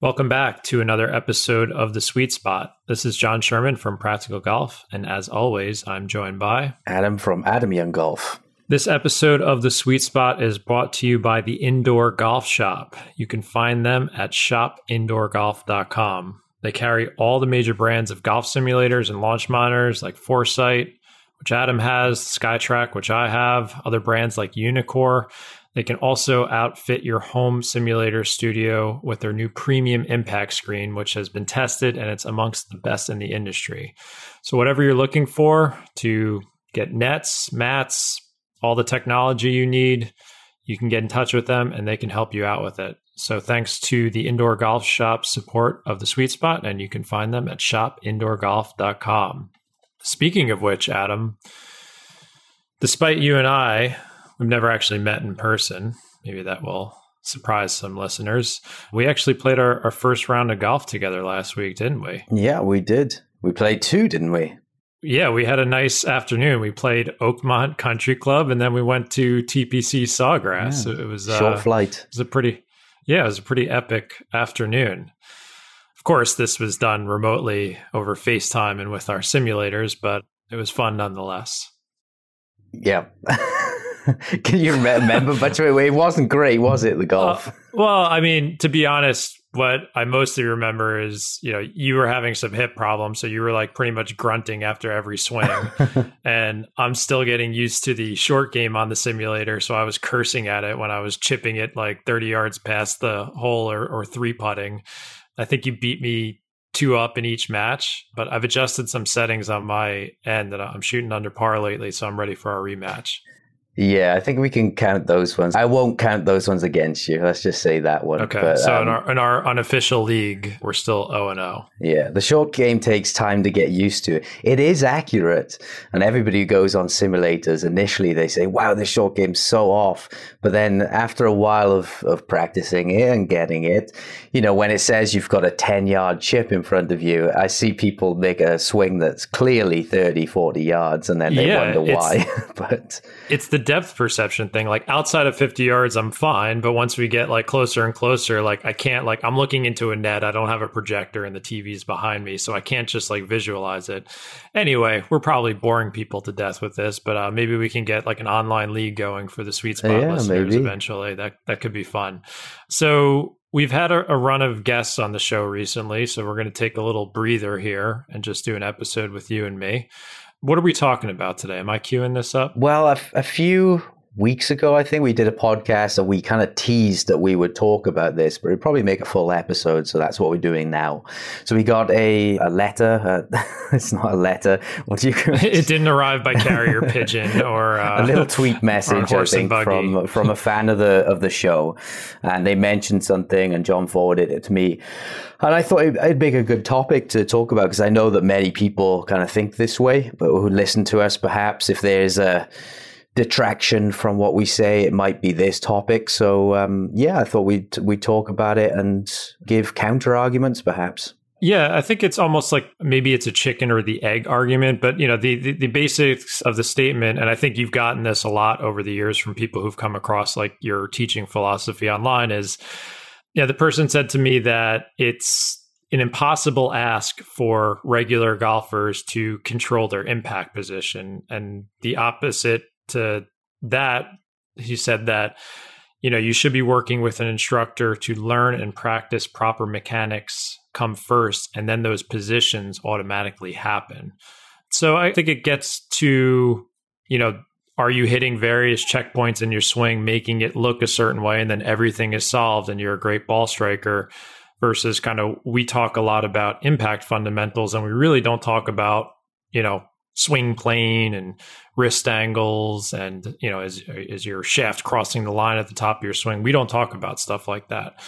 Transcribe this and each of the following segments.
Welcome back to another episode of The Sweet Spot. This is Jon Sherman from Practical Golf, and as always, I'm joined by Adam from Adam Young Golf. This episode of The Sweet Spot is brought to you by the Indoor Golf Shop. You can find them at shopindoorgolf.com. They carry all the major brands of golf simulators and launch monitors like Foresight, which Adam has, SkyTrak, which I have, other brands like Uneekor. They can also outfit your home simulator studio with their new premium impact screen, which has been tested and it's amongst the best in the industry. So, whatever you're looking for to get nets, mats, all the technology you need, you can get in touch with them and they can help you out with it. So, thanks to the Indoor Golf Shop support of the Sweet Spot, and you can find them at shopindoorgolf.com. Speaking of which, Adam, despite you and I We've never actually met in person. Maybe that will surprise some listeners. We actually played our, our first round of golf together last week, didn't we? Yeah, we did. We played two, didn't we? Yeah, we had a nice afternoon. We played Oakmont Country Club, and then we went to TPC Sawgrass. Yeah. It was short uh, flight. It was a pretty, yeah, it was a pretty epic afternoon. Of course, this was done remotely over FaceTime and with our simulators, but it was fun nonetheless. Yeah. Can you remember? but it wasn't great, was it? The golf. Uh, well, I mean, to be honest, what I mostly remember is you know you were having some hip problems, so you were like pretty much grunting after every swing, and I'm still getting used to the short game on the simulator, so I was cursing at it when I was chipping it like 30 yards past the hole or, or three putting. I think you beat me two up in each match, but I've adjusted some settings on my end that I'm shooting under par lately, so I'm ready for our rematch. Yeah, I think we can count those ones. I won't count those ones against you. Let's just say that one. Okay. But, so um, in, our, in our unofficial league, we're still 0 and 0. Yeah, the short game takes time to get used to. It is accurate. And everybody who goes on simulators, initially they say, wow, this short game's so off. But then after a while of, of practicing it and getting it, you know, when it says you've got a 10 yard chip in front of you, I see people make a swing that's clearly 30, 40 yards and then they yeah, wonder why. but it's the depth perception thing. Like outside of 50 yards, I'm fine. But once we get like closer and closer, like I can't, like I'm looking into a net. I don't have a projector and the TV's behind me. So I can't just like visualize it. Anyway, we're probably boring people to death with this, but uh, maybe we can get like an online league going for the sweet spot yeah, listeners maybe. eventually. That, that could be fun. So We've had a, a, run of guests on the show recently, so we're going to take a little breather here and just do an episode with you and me. What are we talking about today? Am I queuing this up? Well, a, a few weeks ago, I think we did a podcast and we kind of teased that we would talk about this, but we'd probably make a full episode. So that's what we're doing now. So we got a, a letter. Uh, it's not a letter. What do you? it didn't arrive by carrier pigeon or uh, a little tweet message. I think from from a fan of the of the show, and they mentioned something, and John forwarded it to me. And I thought it'd make a good topic to talk about because I know that many people kind of think this way, but who listen to us, perhaps if there's a detraction from what we say, it might be this topic. So um, yeah, I thought we'd we talk about it and give counter arguments, perhaps. Yeah, I think it's almost like maybe it's a chicken or the egg argument, but you know the, the, the basics of the statement, and I think you've gotten this a lot over the years from people who've come across like your teaching philosophy online is yeah, the person said to me that it's an impossible ask for regular golfers to control their impact position. And the opposite to that, he said that, you know, you should be working with an instructor to learn and practice proper mechanics come first, and then those positions automatically happen. So I think it gets to, you know, are you hitting various checkpoints in your swing, making it look a certain way, and then everything is solved and you're a great ball striker? Versus kind of, we talk a lot about impact fundamentals and we really don't talk about, you know, swing plane and wrist angles and, you know, is, is your shaft crossing the line at the top of your swing? We don't talk about stuff like that.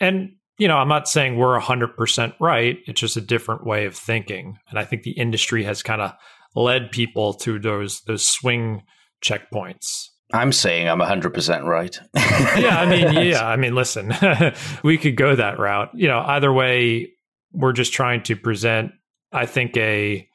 And, you know, I'm not saying we're 100% right. It's just a different way of thinking. And I think the industry has kind of led people to those, those swing checkpoints. I'm saying I'm 100% right. yeah, I mean, yeah, I mean, listen, we could go that route. You know, either way, we're just trying to present, I think, a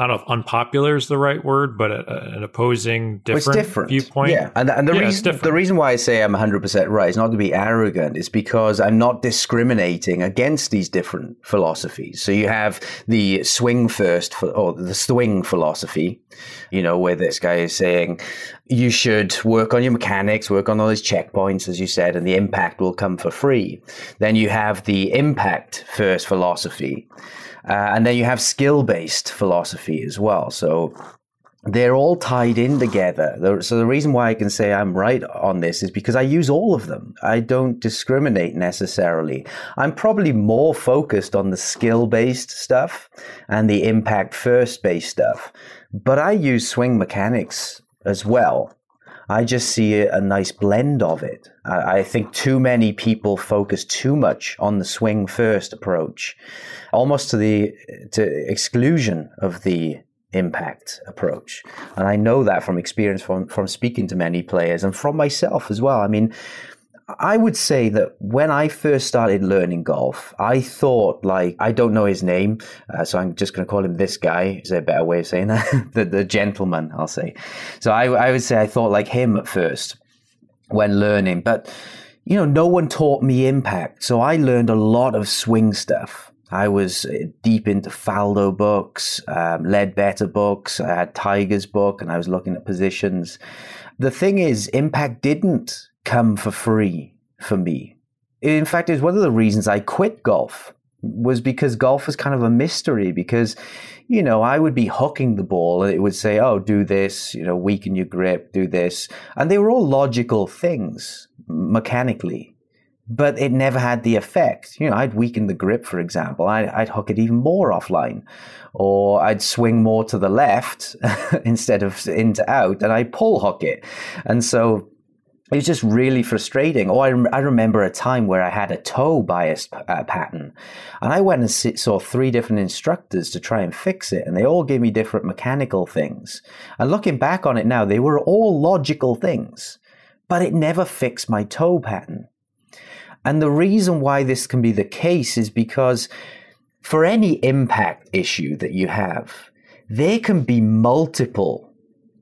I don't know if unpopular is the right word, but a, an opposing different, well, different, viewpoint. Yeah, and, and the yeah, reason the reason why I say I'm 100 percent right is not to be arrogant. Is because I'm not discriminating against these different philosophies. So you have the swing first or the swing philosophy, you know, where this guy is saying you should work on your mechanics, work on all these checkpoints, as you said, and the impact will come for free. Then you have the impact first philosophy uh, and then you have skill based philosophy as well. So they're all tied in together. So the reason why I can say I'm right on this is because I use all of them. I don't discriminate necessarily. I'm probably more focused on the skill based stuff and the impact first based stuff, but I use swing mechanics as well. I just see a, nice blend of it. I, think too many people focus too much on the swing first approach, almost to the to exclusion of the impact approach. And I know that from experience from, from speaking to many players and from myself as well. I mean, I would say that when I first started learning golf, I thought like I don't know his name, uh, so I'm just going to call him this guy. Is there a better way of saying that? the, the gentleman, I'll say. So I, I would say I thought like him at first when learning, but you know, no one taught me impact, so I learned a lot of swing stuff. I was uh, deep into Faldo books, um, Leadbetter books. I had Tiger's book, and I was looking at positions. The thing is, impact didn't come for free for me. In fact, it's one of the reasons I quit golf was because golf was kind of a mystery because you know i would be hooking the ball and it would say oh do this you know weaken your grip do this. And they were all logical things mechanically but it never had the effect. You know i'd weaken the grip for example I'd, I'd hook it even more offline or i'd swing more to the left instead of into out and i pull hook it. And so it was just really frustrating. Oh, I, rem- I remember a time where I had a toe biased uh, pattern, and I went and sit, saw three different instructors to try and fix it, and they all gave me different mechanical things. And looking back on it now, they were all logical things, but it never fixed my toe pattern. And the reason why this can be the case is because for any impact issue that you have, there can be multiple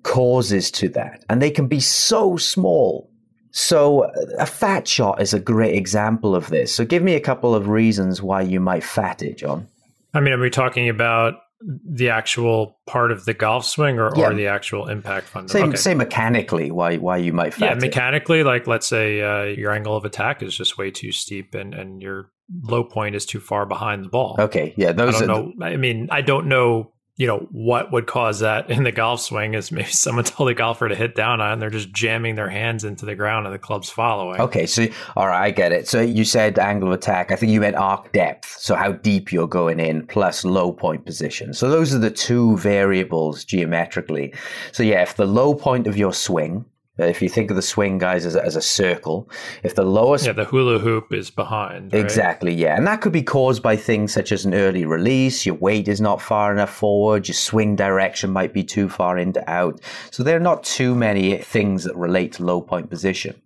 causes to that, and they can be so small so a fat shot is a great example of this. So give me a couple of reasons why you might fat it, John. I mean, are we talking about the actual part of the golf swing or, yeah. or the actual impact fundamental? Say, okay. say mechanically why why you might fat Yeah, mechanically, it. like let's say uh, your angle of attack is just way too steep and, and your low point is too far behind the ball. Okay, yeah, those I don't know. I mean, I don't know you know what would cause that in the golf swing is maybe someone told the golfer to hit down on it and they're just jamming their hands into the ground and the club's following. Okay so all right i get it. So you said angle of attack. I think you meant arc depth. So how deep you're going in plus low point position. So those are the two variables geometrically. So yeah if the low point of your swing Uh, if you think of the swing guys as a, as a circle, if the lowest yeah the hula hoop is behind right? exactly yeah, and that could be caused by things such as an early release, your weight is not far enough forward, your swing direction might be too far into out. So there are not too many things that relate to low point position.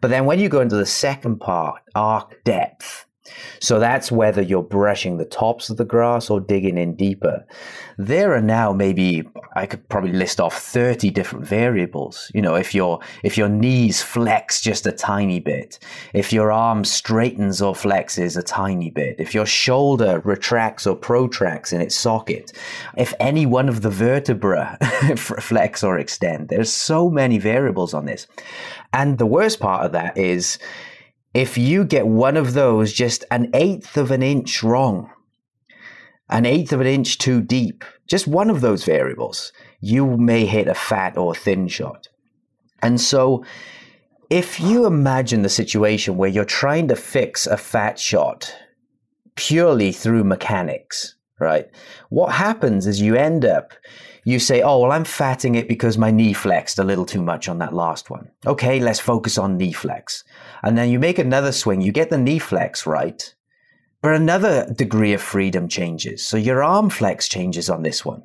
But then when you go into the second part, arc depth, so that's whether you're brushing the tops of the grass or digging in deeper. There are now maybe I could probably list off 30 different variables. You know, if your if your knees flex just a tiny bit, if your arm straightens or flexes a tiny bit, if your shoulder retracts or protracts in its socket, if any one of the vertebra flex or extend. There's so many variables on this. And the worst part of that is if you get one of those just an eighth of an inch wrong, an eighth of an inch too deep, just one of those variables, you may hit a fat or thin shot. And so, if you imagine the situation where you're trying to fix a fat shot purely through mechanics, right? What happens is you end up, you say, oh, well, I'm fatting it because my knee flexed a little too much on that last one. Okay, let's focus on knee flex. And then you make another swing, you get the knee flex right, but another degree of freedom changes. So your arm flex changes on this one.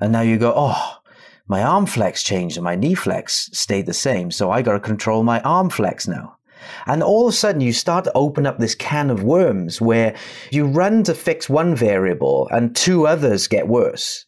And now you go, oh, my arm flex changed and my knee flex stayed the same. So I got to control my arm flex now. And all of a sudden, you start to open up this can of worms where you run to fix one variable and two others get worse.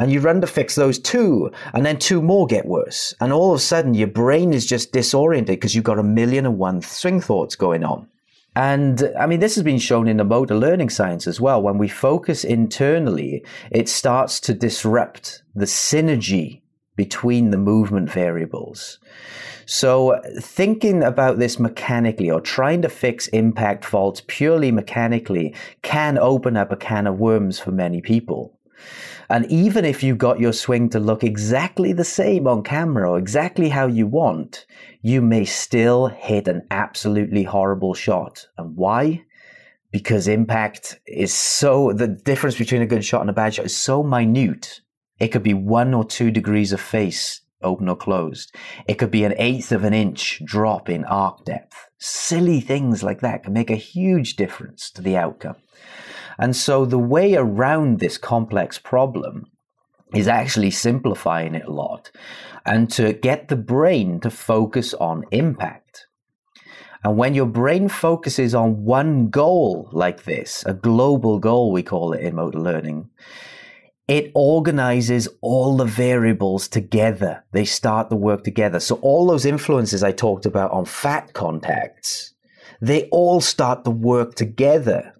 And you run to fix those two, and then two more get worse. And all of a sudden, your brain is just disoriented because you've got a million and one swing thoughts going on. And I mean, this has been shown in the motor learning science as well. When we focus internally, it starts to disrupt the synergy between the movement variables. So, thinking about this mechanically or trying to fix impact faults purely mechanically can open up a can of worms for many people. And even if you got your swing to look exactly the same on camera or exactly how you want, you may still hit an absolutely horrible shot. And why? Because impact is so, the difference between a good shot and a bad shot is so minute. It could be one or two degrees of face open or closed. It could be an eighth of an inch drop in arc depth. Silly things like that can make a huge difference to the outcome. And so the way around this complex problem is actually simplifying it a lot and to get the brain to focus on impact. And when your brain focuses on one goal like this, a global goal, we call it in motor learning, it organizes all the variables together. They start the work together. So all those influences I talked about on fat contacts, they all start the work together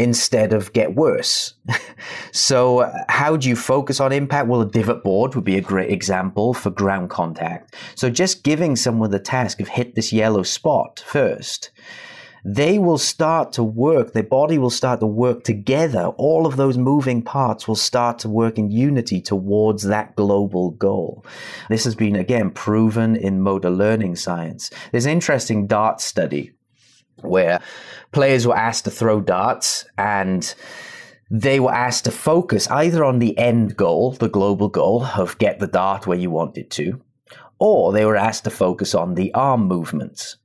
instead of get worse. so how do you focus on impact? Well, a divot board would be a great example for ground contact. So just giving someone the task of hit this yellow spot first they will start to work, their body will start to work together. All of those moving parts will start to work in unity towards that global goal. This has been, again, proven in motor learning science. There's an interesting dart study where players were asked to throw darts and they were asked to focus either on the end goal, the global goal of get the dart where you want it to, or they were asked to focus on the arm movements.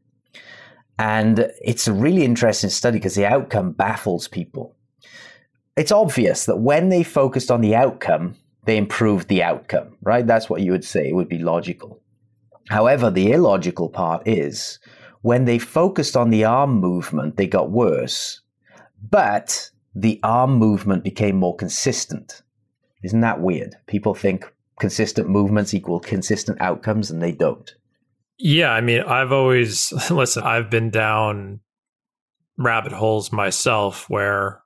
And it's a really interesting study because the outcome baffles people. It's obvious that when they focused on the outcome, they improved the outcome, right? That's what you would say it would be logical. However, the illogical part is when they focused on the arm movement, they got worse, but the arm movement became more consistent. Isn't that weird? People think consistent movements equal consistent outcomes, and they don't. Yeah, I mean, I've always listen, I've been down rabbit holes myself where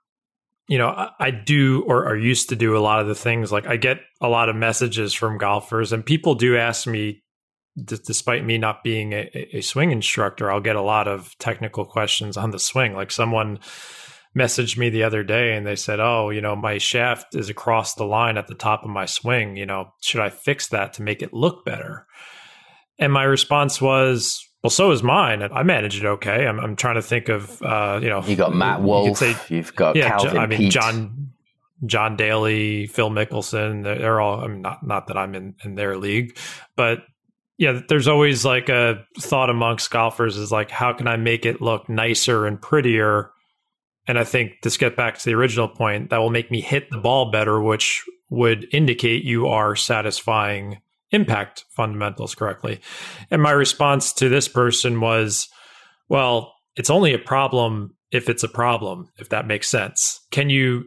you know, I, do or are used to do a lot of the things like I get a lot of messages from golfers and people do ask me d- despite me not being a, a swing instructor, I'll get a lot of technical questions on the swing. Like someone messaged me the other day and they said, "Oh, you know, my shaft is across the line at the top of my swing. You know, should I fix that to make it look better?" And my response was, well, so is mine. I manage it okay. I'm, I'm trying to think of, uh, you know, you got Matt Wolff, you have got yeah, Calvin I mean, Peete. John, John Daly, Phil Mickelson. They're all, I mean, not, not that I'm in, in their league, but yeah, there's always like a thought amongst golfers is like, how can I make it look nicer and prettier? And I think this get back to the original point that will make me hit the ball better, which would indicate you are satisfying impact fundamentals correctly. And my response to this person was, well, it's only a problem if it's a problem, if that makes sense. Can you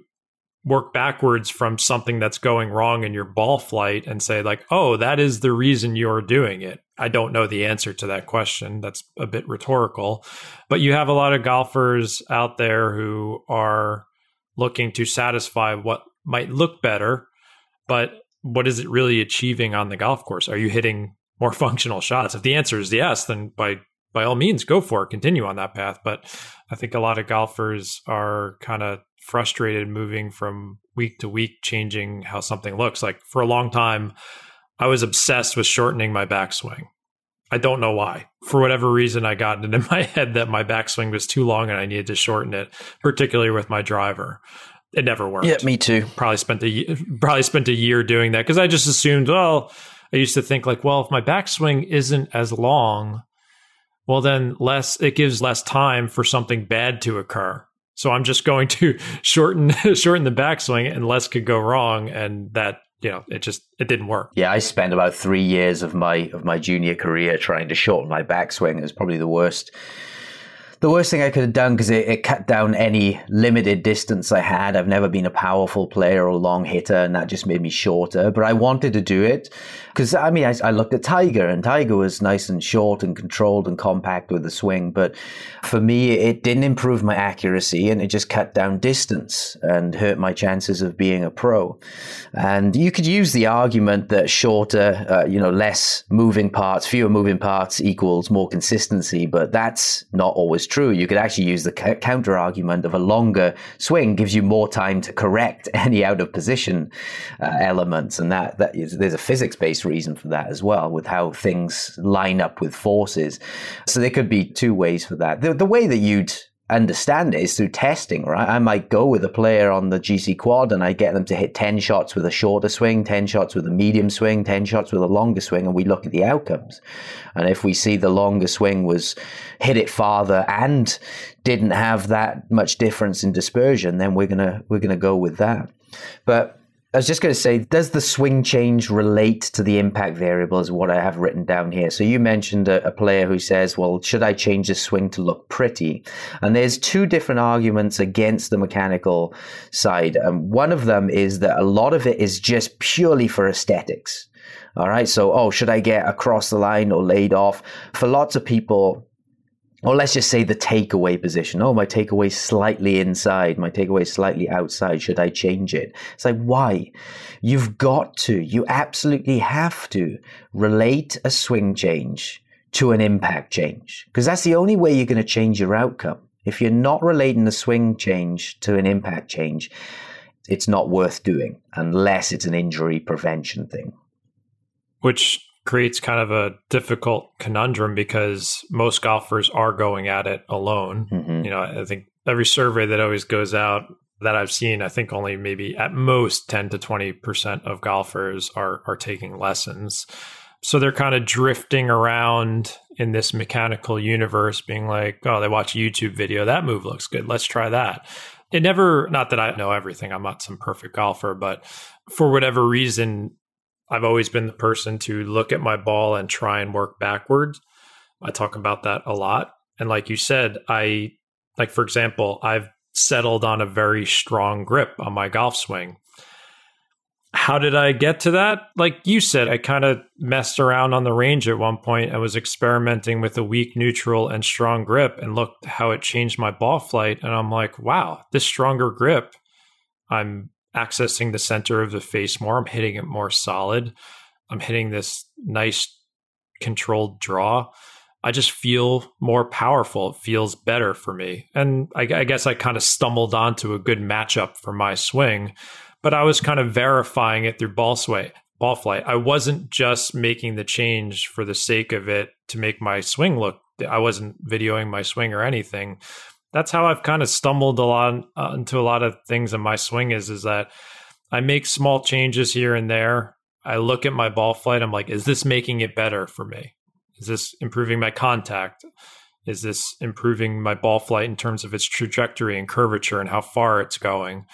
work backwards from something that's going wrong in your ball flight and say, like, oh, that is the reason you're doing it? I don't know the answer to that question. That's a bit rhetorical. But you have a lot of golfers out there who are looking to satisfy what might look better, but what is it really achieving on the golf course? Are you hitting more functional shots? If the answer is yes, then by by all means go for it, continue on that path. But I think a lot of golfers are kind of frustrated moving from week to week, changing how something looks. Like for a long time, I was obsessed with shortening my backswing. I don't know why. For whatever reason, I got it in my head that my backswing was too long and I needed to shorten it, particularly with my driver it never worked. Yeah, me too. Probably spent a probably spent a year doing that because I just assumed. Well, I used to think like, well, if my backswing isn't as long, well, then less it gives less time for something bad to occur. So I'm just going to shorten shorten the backswing, and less could go wrong, and that you know it just it didn't work. Yeah, I spent about three years of my of my junior career trying to shorten my backswing. It was probably the worst the worst thing I could have done because it, it, cut down any limited distance I had. I've never been a powerful player or long hitter, and that just made me shorter. But I wanted to do it because I mean, I, I, looked at Tiger, and Tiger was nice and short and controlled and compact with the swing. But for me, it didn't improve my accuracy, and it just cut down distance and hurt my chances of being a pro. And you could use the argument that shorter, uh, you know, less moving parts, fewer moving parts equals more consistency, but that's not always true. You could actually use the counter argument of a longer swing gives you more time to correct any out of position uh, elements, and that that is there's a physics based reason for that as well, with how things line up with forces. So there could be two ways for that. The, the way that you'd understand it is through testing, right? I might go with a player on the GC quad and I get them to hit 10 shots with a shorter swing, 10 shots with a medium swing, 10 shots with a longer swing, and we look at the outcomes. And if we see the longer swing was hit it farther and didn't have that much difference in dispersion, then we're gonna we're gonna go with that. But I was just going to say, does the swing change relate to the impact variable? Is what I have written down here. So you mentioned a, a, player who says, well, should I change the swing to look pretty? And there's two different arguments against the mechanical side. Um, one of them is that a lot of it is just purely for aesthetics. All right. So, oh, should I get across the line or laid off? For lots of people, or let's just say the takeaway position. Oh, my takeaway is slightly inside. My takeaway is slightly outside. Should I change it? It's like, why? You've got to, you absolutely have to relate a swing change to an impact change because that's the only way you're going to change your outcome. If you're not relating the swing change to an impact change, it's not worth doing unless it's an injury prevention thing. Which creates kind of a difficult conundrum because most golfers are going at it alone. Mm-hmm. You know, I think every survey that always goes out that I've seen, I think only maybe at most 10 to 20% of golfers are are taking lessons. So they're kind of drifting around in this mechanical universe being like, oh, they watch a YouTube video, that move looks good. Let's try that. It never not that I know everything. I'm not some perfect golfer, but for whatever reason, I've always been the person to look at my ball and try and work backwards. I talk about that a lot. And like you said, I like for example, I've settled on a very strong grip on my golf swing. How did I get to that? Like you said, I kind of messed around on the range at one point. I was experimenting with a weak neutral and strong grip and looked how it changed my ball flight. And I'm like, wow, this stronger grip, I'm accessing the center of the face more. I'm hitting it more solid. I'm hitting this nice controlled draw. I just feel more powerful. It feels better for me. And I, I guess I kind of stumbled onto a good matchup for my swing, but I was kind of verifying it through ball sway, ball flight. I wasn't just making the change for the sake of it to make my swing look. I wasn't videoing my swing or anything that's how I've kind of stumbled a lot uh, into a lot of things in my swing is is that I make small changes here and there. I look at my ball flight. I'm like, is this making it better for me? Is this improving my contact? Is this improving my ball flight in terms of its trajectory and curvature and how far it's going?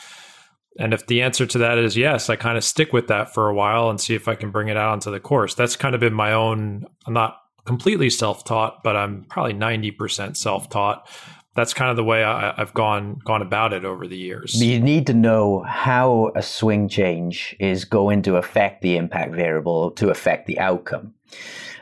And if the answer to that is yes, I kind of stick with that for a while and see if I can bring it out onto the course. That's kind of been my own, I'm not completely self taught, but I'm probably 90% self taught that's kind of the way I, have gone gone about it over the years. You need to know how a swing change is going to affect the impact variable to affect the outcome.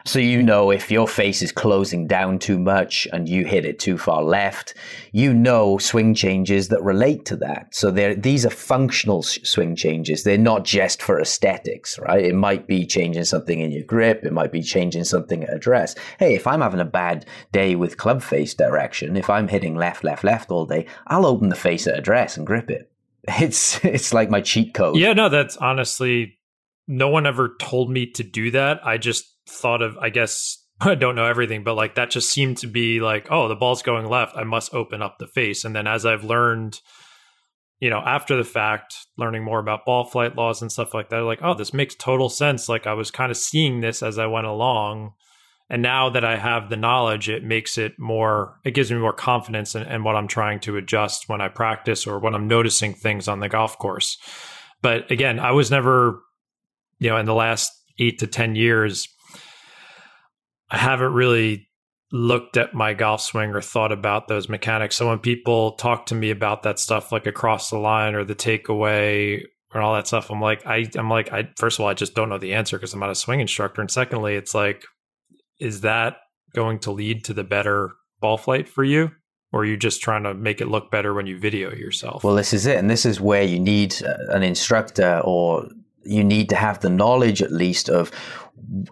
So you know if your face is closing down too much and you hit it too far left, you know swing changes that relate to that. So these are functional swing changes. They're not just for aesthetics, right? It might be changing something in your grip. It might be changing something at address. Hey, if I'm having a bad day with club face direction, if I'm hitting left, left, left all day, I'll open the face at address and grip it. It's it's like my cheat code. Yeah, no, that's honestly no one ever told me to do that. I just thought of, I guess, I don't know everything, but like that just seemed to be like, oh, the ball's going left. I must open up the face. And then as I've learned, you know, after the fact, learning more about ball flight laws and stuff like that, like, oh, this makes total sense. Like I was kind of seeing this as I went along. And now that I have the knowledge, it makes it more, it gives me more confidence in, in what I'm trying to adjust when I practice or when I'm noticing things on the golf course. But again, I was never, you know, in the last eight to 10 years, I haven't really looked at my golf swing or thought about those mechanics. So when people talk to me about that stuff, like across the line or the takeaway and all that stuff, I'm like, I, I'm like, I first of all, I just don't know the answer because I'm not a swing instructor, and secondly, it's like, is that going to lead to the better ball flight for you? Or are you just trying to make it look better when you video yourself? Well, this is it. And this is where you need uh, an instructor or you need to have the knowledge at least of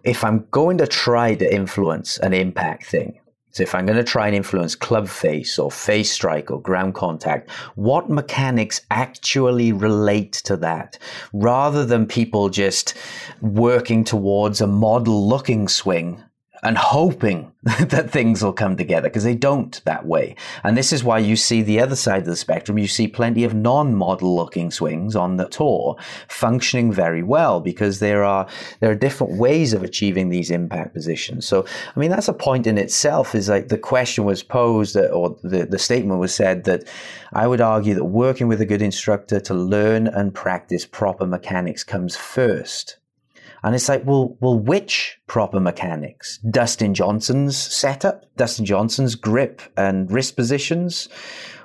if I'm going to try to influence an impact thing, so if I'm going to try and influence club face or face strike or ground contact, what mechanics actually relate to that? Rather than people just working towards a model looking swing and hoping that things will come together because they don't that way. And this is why you see the other side of the spectrum. You see plenty of non-model looking swings on the tour functioning very well because there are, there are different ways of achieving these impact positions. So, I mean, that's a point in itself is like the question was posed uh, or the, the statement was said that I would argue that working with a good instructor to learn and practice proper mechanics comes first and it's like, well, well, which proper mechanics? Dustin Johnson's setup, Dustin Johnson's grip and wrist positions,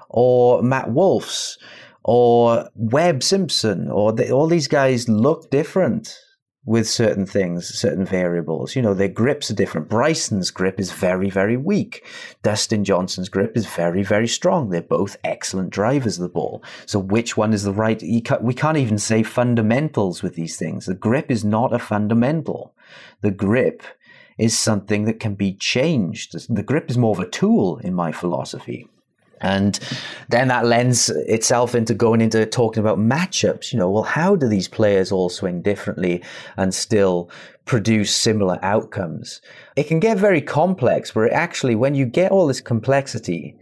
or Matt Wolff's, or Webb Simpson, or the, all these guys look different with certain things, certain variables. You know, their grips are different. Bryson's grip is very, very weak. Dustin Johnson's grip is very, very strong. They're both excellent drivers of the ball. So which one is the right? we can't even say fundamentals with these things. The grip is not a fundamental. The grip is something that can be changed. The grip is more of a tool in my philosophy. And then that lends itself into going into talking about matchups. You know, well, how do these players all swing differently and still produce similar outcomes? It can get very complex, where actually, when you get all this complexity,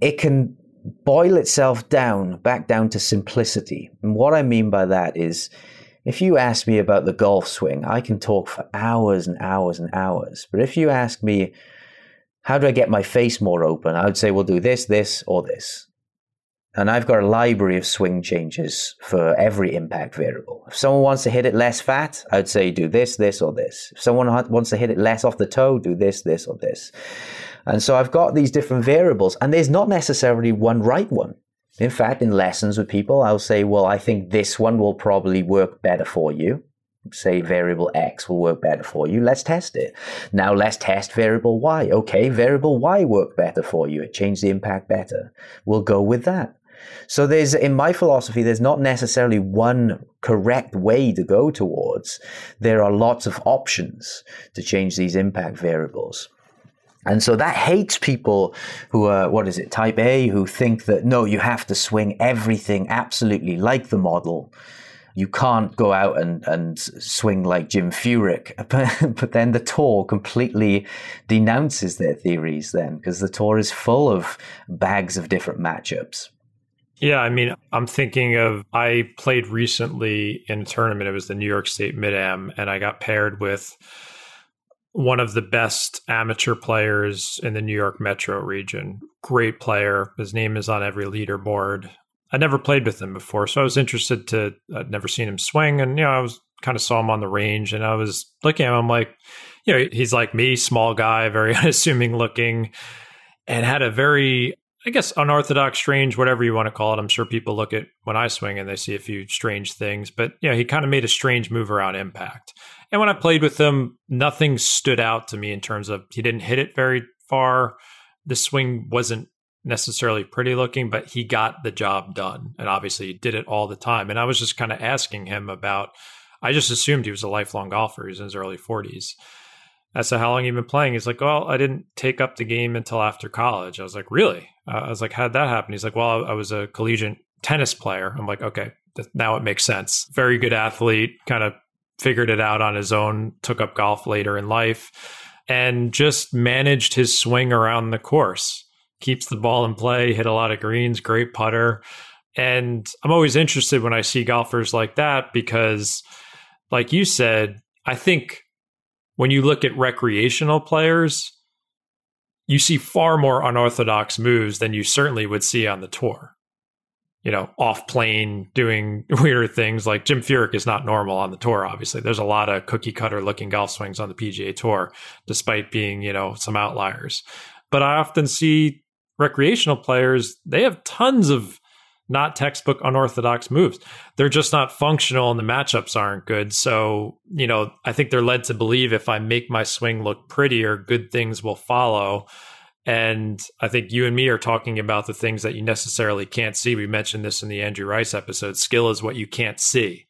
it can boil itself down back down to simplicity. And what I mean by that is, if you ask me about the golf swing, I can talk for hours and hours and hours. But if you ask me, how do I get my face more open? I would say we'll do this, this, or this. And I've got a library of swing changes for every impact variable. If someone wants to hit it less fat, I would say do this, this, or this. If someone wants to hit it less off the toe, do this, this, or this. And so I've got these different variables, and there's not necessarily one right one. In fact, in lessons with people, I'll say, well, I think this one will probably work better for you say variable X will work better for you. Let's test it. Now let's test variable Y. Okay, variable Y worked better for you. It changed the impact better. We'll go with that. So there's, in my philosophy, there's not necessarily one correct way to go towards. There are lots of options to change these impact variables. And so that hates people who are, what is it, type A, who think that no, you have to swing everything absolutely like the model you can't go out and, and swing like Jim Furyk. But, but then the tour completely denounces their theories then because the tour is full of bags of different matchups. Yeah, I mean, I'm thinking of I played recently in a tournament. It was the New York State Mid Am, and I got paired with one of the best amateur players in the New York metro region. Great player. His name is on every leaderboard. I'd never played with him before, so I was interested to. I'd never seen him swing, and you know, I was kind of saw him on the range, and I was looking at him. I'm like, you know, he's like me, small guy, very unassuming looking, and had a very, I guess, unorthodox, strange, whatever you want to call it. I'm sure people look at when I swing and they see a few strange things, but you know, he kind of made a strange move around impact. And when I played with him, nothing stood out to me in terms of he didn't hit it very far. The swing wasn't necessarily pretty looking, but he got the job done. And obviously he did it all the time. And I was just kind of asking him about, I just assumed he was a lifelong golfer. He was in his early 40s. I said, How long you been playing? He's like, Well, I didn't take up the game until after college. I was like, Really? Uh, I was like, How'd that happen? He's like, Well, I, I was a collegiate tennis player. I'm like, Okay, th- now it makes sense. Very good athlete, kind of figured it out on his own, took up golf later in life, and just managed his swing around the course keeps the ball in play, hit a lot of greens, great putter. And I'm always interested when I see golfers like that because, like you said, I think when you look at recreational players, you see far more unorthodox moves than you certainly would see on the tour. you know, off plane doing weirder things. Like Jim Furyk is not normal on the tour, obviously. There's a lot of cookie cutter looking golf swings on the PGA Tour, despite being, you know, some outliers. But I often see recreational players, they have tons of not textbook unorthodox moves. They're just not functional and the matchups aren't good. So, you know, I think they're led to believe if I make my swing look prettier, good things will follow. And I think you and me are talking about the things that you necessarily can't see. We mentioned this in the Andrew Rice episode. Skill is what you can't see.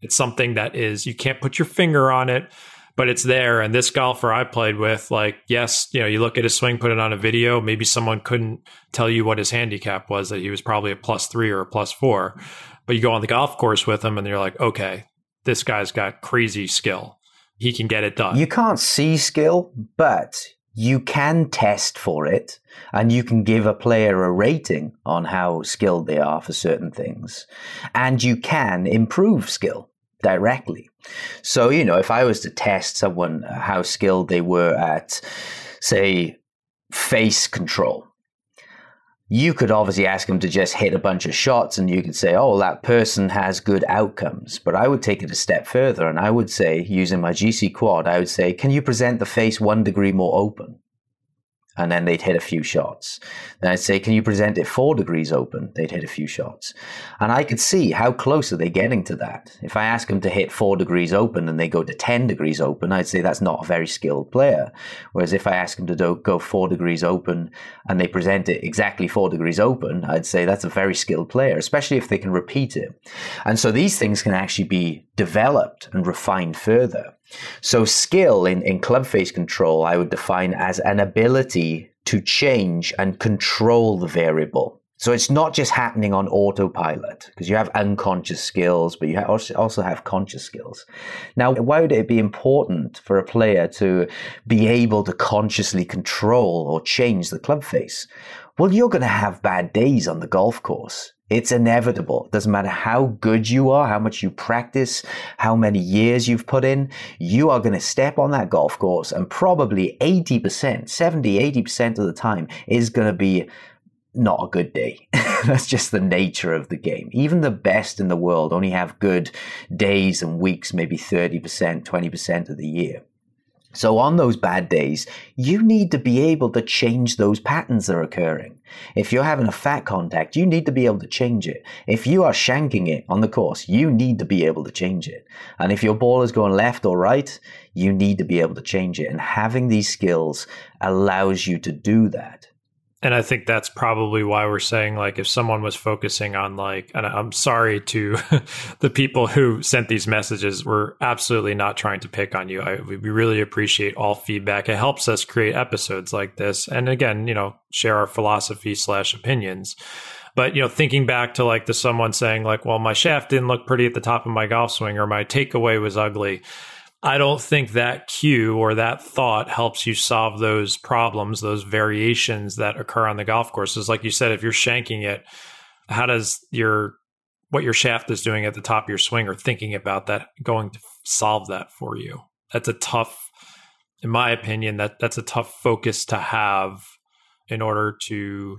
It's something that is, you can't put your finger on it, but it's there. And this golfer I played with, like, yes, you know, you look at his swing, put it on a video. Maybe someone couldn't tell you what his handicap was, that he was probably a plus three or a plus four. But you go on the golf course with him and you're like, okay, this guy's got crazy skill. He can get it done. You can't see skill, but you can test for it and you can give a player a rating on how skilled they are for certain things. And you can improve skill directly. So, you know, if I was to test someone uh, how skilled they were at, say, face control, you could obviously ask them to just hit a bunch of shots and you could say, oh, that person has good outcomes. But I would take it a step further and I would say, using my GC quad, I would say, can you present the face one degree more open? And then they'd hit a few shots. Then I'd say, Can you present it four degrees open? They'd hit a few shots. And I could see how close are they getting to that. If I ask them to hit four degrees open and they go to 10 degrees open, I'd say that's not a very skilled player. Whereas if I ask them to do, go four degrees open and they present it exactly four degrees open, I'd say that's a very skilled player, especially if they can repeat it. And so these things can actually be developed and refined further. So skill in, in club face control, I would define as an ability to change and control the variable. So it's not just happening on autopilot because you have unconscious skills, but you also have conscious skills. Now, why would it be important for a player to be able to consciously control or change the club face? Well, you're going to have bad days on the golf course. It's inevitable. It doesn't matter how good you are, how much you practice, how many years you've put in. You are going to step on that golf course and probably 80%, 70, 80% of the time is going to be not a good day. That's just the nature of the game. Even the best in the world only have good days and weeks, maybe 30%, 20% of the year. So on those bad days, you need to be able to change those patterns that are occurring. If you're having a fat contact, you need to be able to change it. If you are shanking it on the course, you need to be able to change it. And if your ball is going left or right, you need to be able to change it. And having these skills allows you to do that and I think that's probably why we're saying like if someone was focusing on like and I'm sorry to the people who sent these messages we're absolutely not trying to pick on you. I, we really appreciate all feedback. It helps us create episodes like this. And again you know share our philosophy slash opinions. But you know thinking back to like the someone saying like well my shaft didn't look pretty at the top of my golf swing or my takeaway was ugly I don't think that cue or that thought helps you solve those problems, those variations that occur on the golf courses. Like you said, if you're shanking it, how does your what your shaft is doing at the top of your swing or thinking about that going to solve that for you? That's a tough, in my opinion, that that's a tough focus to have in order to,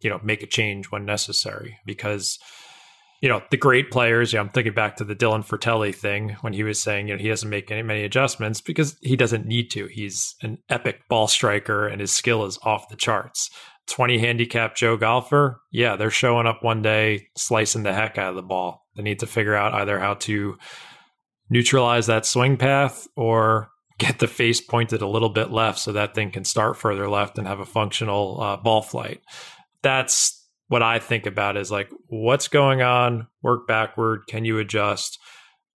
you know, make a change when necessary because you know, the great players, you know, I'm thinking back to the Dylan Frittelli thing when he was saying, you know, he doesn't make any many adjustments because he doesn't need to. He's an epic ball striker and his skill is off the charts. 20 handicap Joe golfer, yeah, they're showing up one day slicing the heck out of the ball. They need to figure out either how to neutralize that swing path or get the face pointed a little bit left so that thing can start further left and have a functional uh, ball flight. That's what I think about is like what's going on, work backward, can you adjust,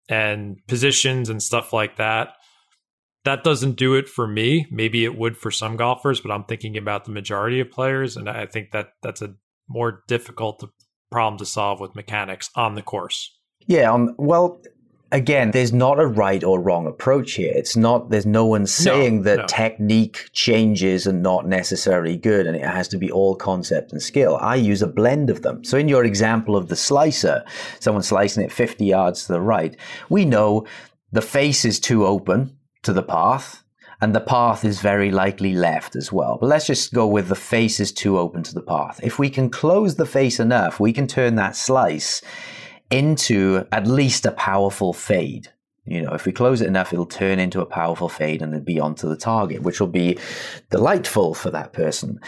and positions and stuff like that. That doesn't do it for me. Maybe it would for some golfers, but I'm thinking about the majority of players, and I think that that's a more difficult problem to solve with mechanics on the course. Yeah, um, well, again, there's not a right or wrong approach here. It's not, there's no one saying no, that no. technique changes are not necessarily good and it has to be all concept and skill. I use a blend of them. So in your example of the slicer, someone slicing it 50 yards to the right, we know the face is too open to the path and the path is very likely left as well. But let's just go with the face is too open to the path. If we can close the face enough, we can turn that slice into at least a powerful fade. You know, if we close it enough, it'll turn into a powerful fade and then be onto the target, which will be delightful for that person.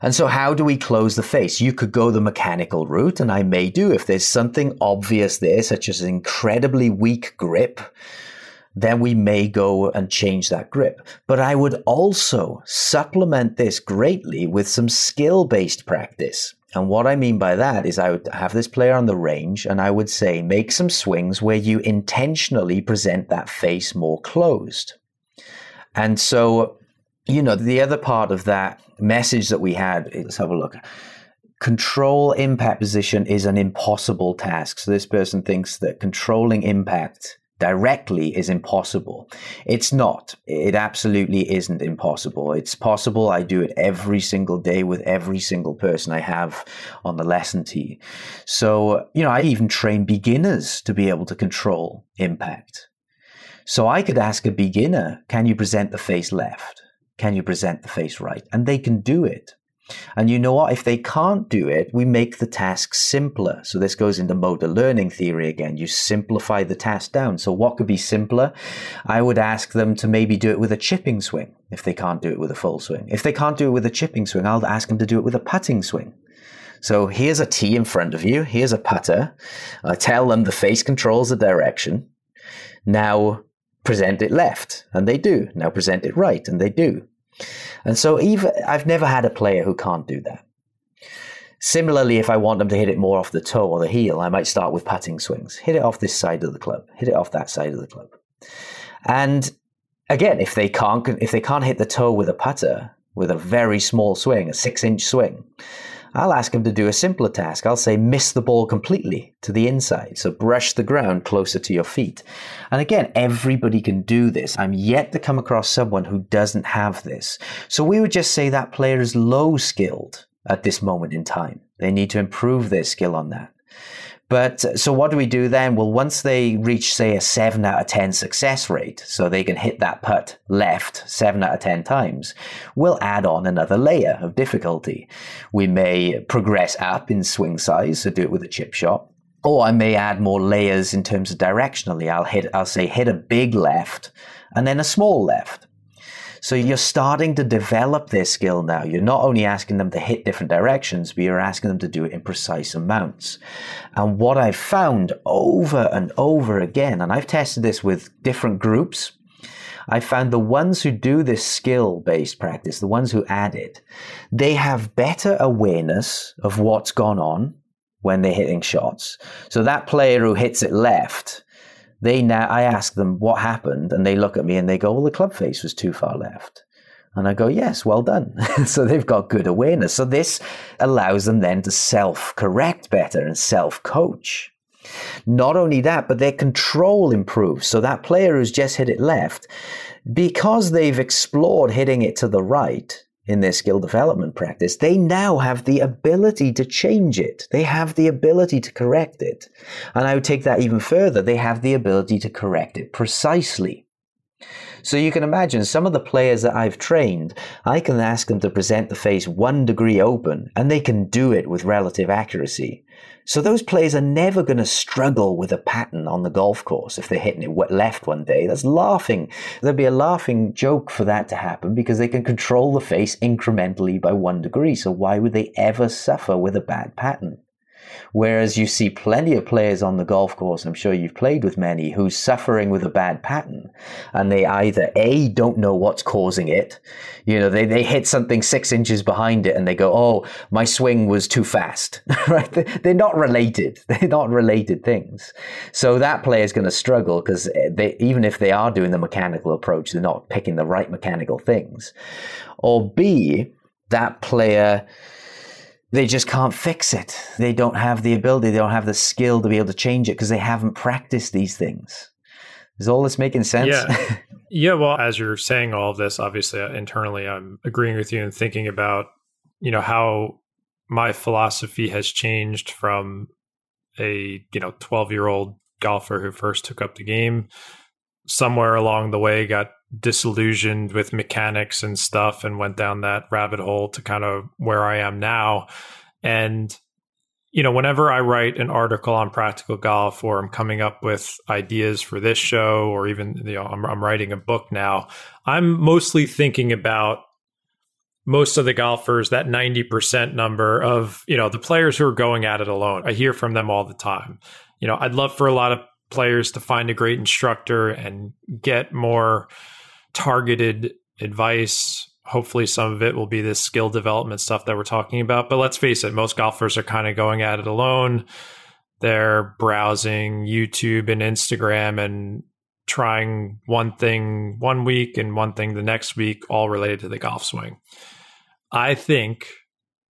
And so, how do we close the face? You could go the mechanical route, and I may do if there's something obvious there, such as an incredibly weak grip. Then we may go and change that grip. But I would also supplement this greatly with some skill based practice. And what I mean by that is I would have this player on the range and I would say, make some swings where you intentionally present that face more closed. And so, you know, the other part of that message that we had, let's have a look. Control impact position is an impossible task. So this person thinks that controlling impact directly is impossible. It's not. It absolutely isn't impossible. It's possible. I do it every single day with every single person I have on the lesson tee. So, you know, I even train beginners to be able to control impact. So I could ask a beginner, can you present the face left? Can you present the face right? And they can do it. And you know what? If they can't do it, we make the task simpler. So this goes into motor learning theory again. You simplify the task down. So what could be simpler? I would ask them to maybe do it with a chipping swing if they can't do it with a full swing. If they can't do it with a chipping swing, I'll ask them to do it with a putting swing. So here's a tee in front of you. Here's a putter. I tell them the face controls the direction. Now present it left, and they do. Now present it right, and they do. And so even I've never had a player who can't do that. Similarly, if I want them to hit it more off the toe or the heel, I might start with putting swings. Hit it off this side of the club, hit it off that side of the club. And again, if they can't if they can't hit the toe with a putter, with a very small swing, a six inch swing, I'll ask him to do a simpler task. I'll say miss the ball completely to the inside. So brush the ground closer to your feet. And again, everybody can do this. I'm yet to come across someone who doesn't have this. So we would just say that player is low skilled at this moment in time. They need to improve their skill on that. But uh, so what do we do then? Well, once they reach, say, a seven out of 10 success rate, so they can hit that putt left seven out of 10 times, we'll add on another layer of difficulty. We may progress up in swing size, so do it with a chip shot. Or I may add more layers in terms of directionally. I'll hit, I'll say hit a big left and then a small left. So you're starting to develop their skill now. You're not only asking them to hit different directions, but you're asking them to do it in precise amounts. And what I've found over and over again, and I've tested this with different groups, I found the ones who do this skill based practice, the ones who add it, they have better awareness of what's gone on when they're hitting shots. So that player who hits it left, they now I ask them what happened, and they look at me and they go, "Well, the club face was too far left." And I go, yes, well done. so they've got good awareness. So this allows them then to self correct better and self coach. Not only that, but their control improves. So that player who's just hit it left, because they've explored hitting it to the right, in their skill development practice, they now have the ability to change it. They have the ability to correct it. And I would take that even further. They have the ability to correct it precisely. So you can imagine some of the players that I've trained, I can ask them to present the face one degree open, and they can do it with relative accuracy. So those players are never going to struggle with a pattern on the golf course if they're hitting it left one day. That's laughing. There'd be a laughing joke for that to happen because they can control the face incrementally by one degree. So why would they ever suffer with a bad pattern? Whereas you see plenty of players on the golf course, I'm sure you've played with many, who's suffering with a bad pattern. And they either A, don't know what's causing it. You know, they, they hit something six inches behind it and they go, oh, my swing was too fast, right? They're not related. They're not related things. So that player is going to struggle because eh, they, even if they are doing the mechanical approach, they're not picking the right mechanical things. Or B, that player they just can't fix it. They don't have the ability, they don't have the skill to be able to change it because they haven't practiced these things. Is all this making sense? Yeah. yeah. Well, as you're saying all of this, obviously uh, internally, I'm agreeing with you and thinking about, you know, how my philosophy has changed from a, you know, 12 year old golfer who first took up the game somewhere along the way got disillusioned with mechanics and stuff and went down that rabbit hole to kind of where I am now. And, you know, whenever I write an article on practical golf or I'm coming up with ideas for this show or even, you know, I'm, I'm writing a book now, I'm mostly thinking about most of the golfers, that 90% number of, you know, the players who are going at it alone. I hear from them all the time. You know, I'd love for a lot of players to find a great instructor and get more targeted advice. Hopefully, some of it will be this skill development stuff that we're talking about. But let's face it, most golfers are kind of going at it alone. They're browsing YouTube and Instagram and trying one thing one week and one thing the next week, all related to the golf swing. I think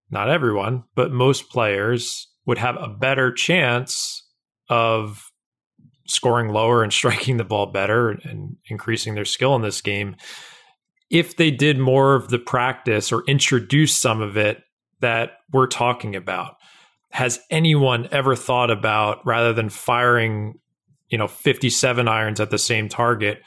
not everyone, but most players would have a better chance of scoring lower and striking the ball better and increasing their skill in this game if they did more of the practice or introduce some of it that we're talking about. Has anyone ever thought about rather than firing, you know, 57 irons at the same target,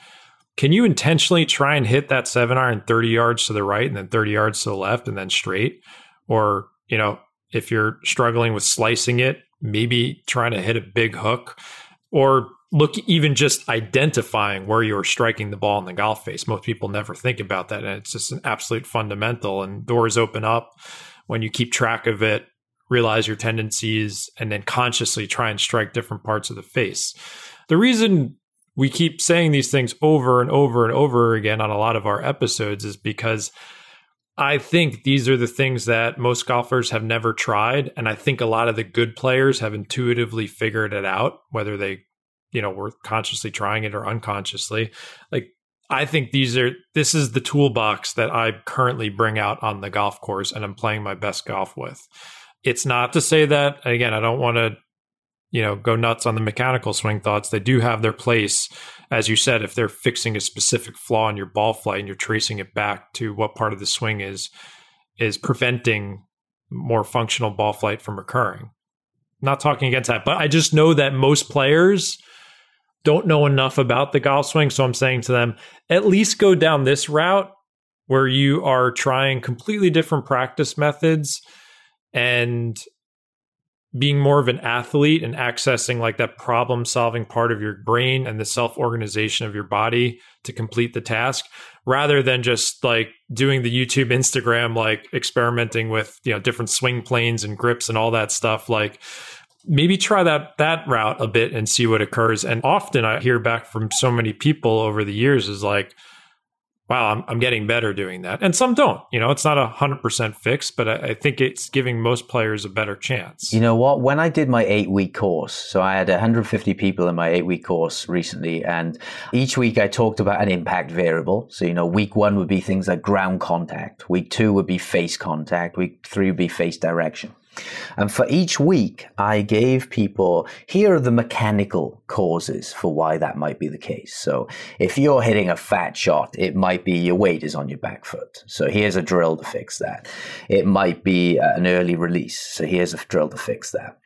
can you intentionally try and hit that seven iron 30 yards to the right and then 30 yards to the left and then straight? Or, you know, if you're struggling with slicing it, maybe trying to hit a big hook or look even just identifying where you're striking the ball in the golf face. Most people never think about that. And it's just an absolute fundamental. And doors open up when you keep track of it, realize your tendencies, and then consciously try and strike different parts of the face. The reason we keep saying these things over and over and over again on a lot of our episodes is because I think these are the things that most golfers have never tried. And I think a lot of the good players have intuitively figured it out, whether they, you know, were consciously trying it or unconsciously. Like, I think these are, this is the toolbox that I currently bring out on the golf course and I'm playing my best golf with. It's not to say that, again, I don't want to you know go nuts on the mechanical swing thoughts. They do have their place. As you said if they're fixing a specific flaw in your ball flight and you're tracing it back to what part of the swing is is preventing more functional ball flight from occurring. Not talking against that but i just know that most players don't know enough about the golf swing. So i'm saying to them at least go down this route where you are trying completely different practice methods and being more of an athlete and accessing like that problem solving part of your brain and the self organization of your body to complete the task rather than just like doing the YouTube Instagram like experimenting with you know different swing planes and grips and all that stuff like maybe try that that route a bit and see what occurs. And often I hear back from so many people over the years is like wow, I'm, I'm getting better doing that. And some don't. You know, it's not a 100% fix, but I, I, think it's giving most players a better chance. You know what? When I did my eight week course, so I had 150 people in my eight week course recently, and each week I talked about an impact variable. So, you know, week one would be things like ground contact, week two would be face contact, week three would be face direction. And for each week, I gave people here are the mechanical causes for why that might be the case. So if you're hitting a fat shot, it might be your weight is on your back foot. So here's a drill to fix that. It might be uh, an early release. So here's a drill to fix that.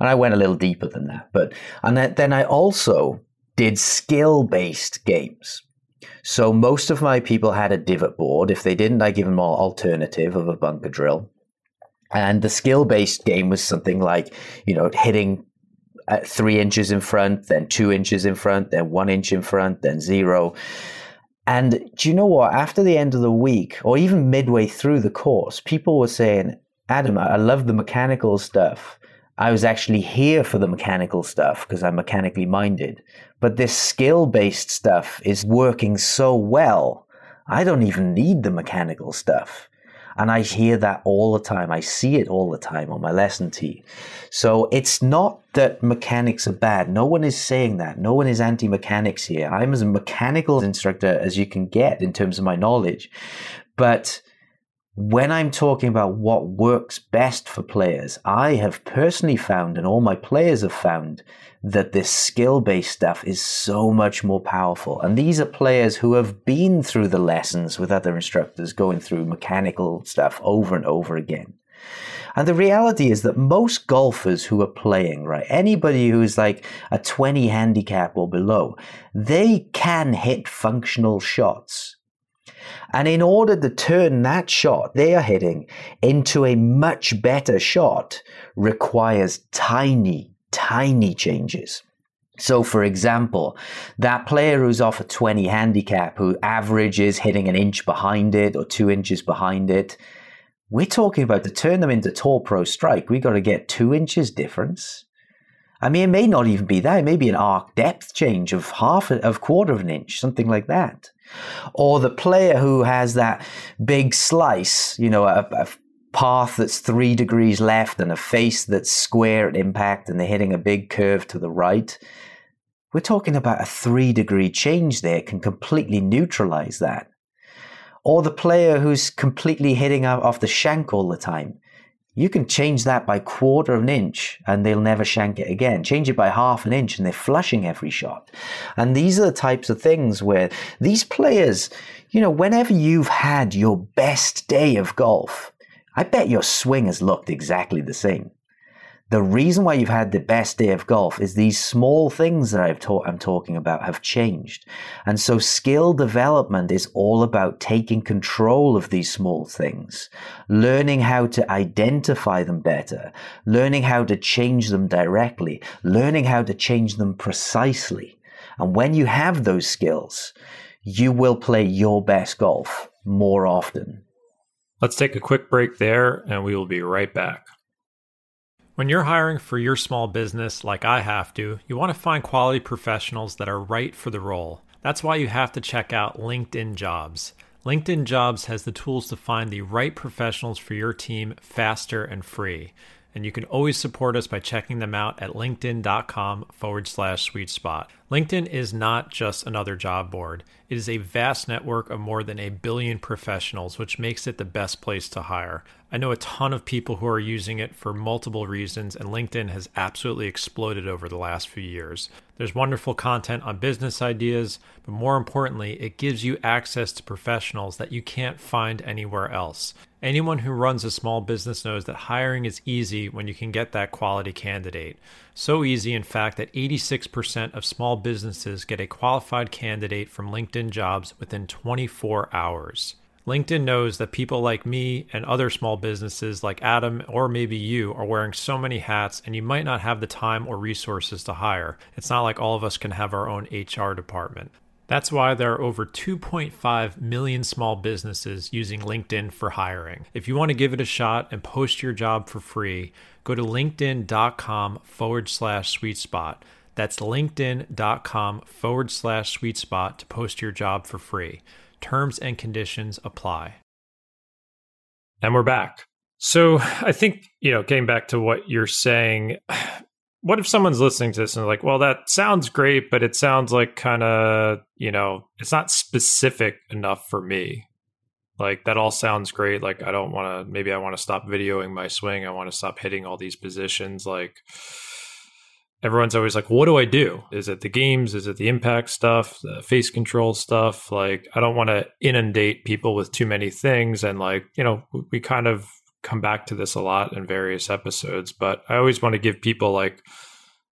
And I went a little deeper than that. But and then I also did skill based games. So most of my people had a divot board. If they didn't, I give them an alternative of a bunker drill. And the skill based game was something like, you know, hitting at three inches in front, then two inches in front, then one inch in front, then zero. And do you know what? After the end of the week, or even midway through the course, people were saying, Adam, I love the mechanical stuff. I was actually here for the mechanical stuff because I'm mechanically minded. But this skill based stuff is working so well. I don't even need the mechanical stuff. And I hear that all the time. I see it all the time on my lesson tee. So it's not that mechanics are bad. No one is saying that. No one is anti mechanics here. I'm as a mechanical instructor as you can get in terms of my knowledge. But when I'm talking about what works best for players, I have personally found, and all my players have found, that this skill based stuff is so much more powerful. And these are players who have been through the lessons with other instructors, going through mechanical stuff over and over again. And the reality is that most golfers who are playing, right, anybody who's like a 20 handicap or below, they can hit functional shots. And in order to turn that shot they are hitting into a much better shot requires tiny, tiny changes. So, for example, that player who's off a 20 handicap, who averages hitting an inch behind it or two inches behind it, we're talking about to turn them into tour pro strike, we got to get two inches difference. I mean, it may not even be that. It may be an arc depth change of half of quarter of an inch, something like that. Or the player who has that big slice, you know, a, a path that's three degrees left and a face that's square at impact and they're hitting a big curve to the right. We're talking about a three degree change there can completely neutralize that. Or the player who's completely hitting off the shank all the time. You can change that by quarter of an inch and they'll never shank it again. Change it by half an inch and they're flushing every shot. And these are the types of things where these players, you know, whenever you've had your best day of golf, I bet your swing has looked exactly the same. The reason why you've had the best day of golf is these small things that I've ta- I'm talking about have changed. And so skill development is all about taking control of these small things, learning how to identify them better, learning how to change them directly, learning how to change them precisely. And when you have those skills, you will play your best golf more often. Let's take a quick break there and we will be right back. When you're hiring for your small business, like I have to, you want to find quality professionals that are right for the role. That's why you have to check out LinkedIn Jobs. LinkedIn Jobs has the tools to find the right professionals for your team faster and free. And you can always support us by checking them out at linkedin.com forward slash sweet spot. LinkedIn is not just another job board, it is a vast network of more than a billion professionals, which makes it the best place to hire. I know a ton of people who are using it for multiple reasons, and LinkedIn has absolutely exploded over the last few years. There's wonderful content on business ideas, but more importantly, it gives you access to professionals that you can't find anywhere else. Anyone who runs a small business knows that hiring is easy when you can get that quality candidate. So easy, in fact, that 86% of small businesses get a qualified candidate from LinkedIn jobs within 24 hours. LinkedIn knows that people like me and other small businesses like Adam or maybe you are wearing so many hats and you might not have the time or resources to hire. It's not like all of us can have our own HR department. That's why there are over 2.5 million small businesses using LinkedIn for hiring. If you want to give it a shot and post your job for free, go to linkedin.com forward slash sweet spot. That's linkedin.com forward slash sweet spot to post your job for free. Terms and conditions apply. And we're back. So I think, you know, getting back to what you're saying, what if someone's listening to this and like, well, that sounds great, but it sounds like kind of, you know, it's not specific enough for me. Like that all sounds great. Like I don't want to, maybe I want to stop videoing my swing. I want to stop hitting all these positions. Like, everyone's always like, what do I do? Is it the games? Is it the impact stuff, the face control stuff? Like, I don't want to inundate people with too many things. And like, you know, we kind of come back to this a lot in various episodes, but I always want to give people like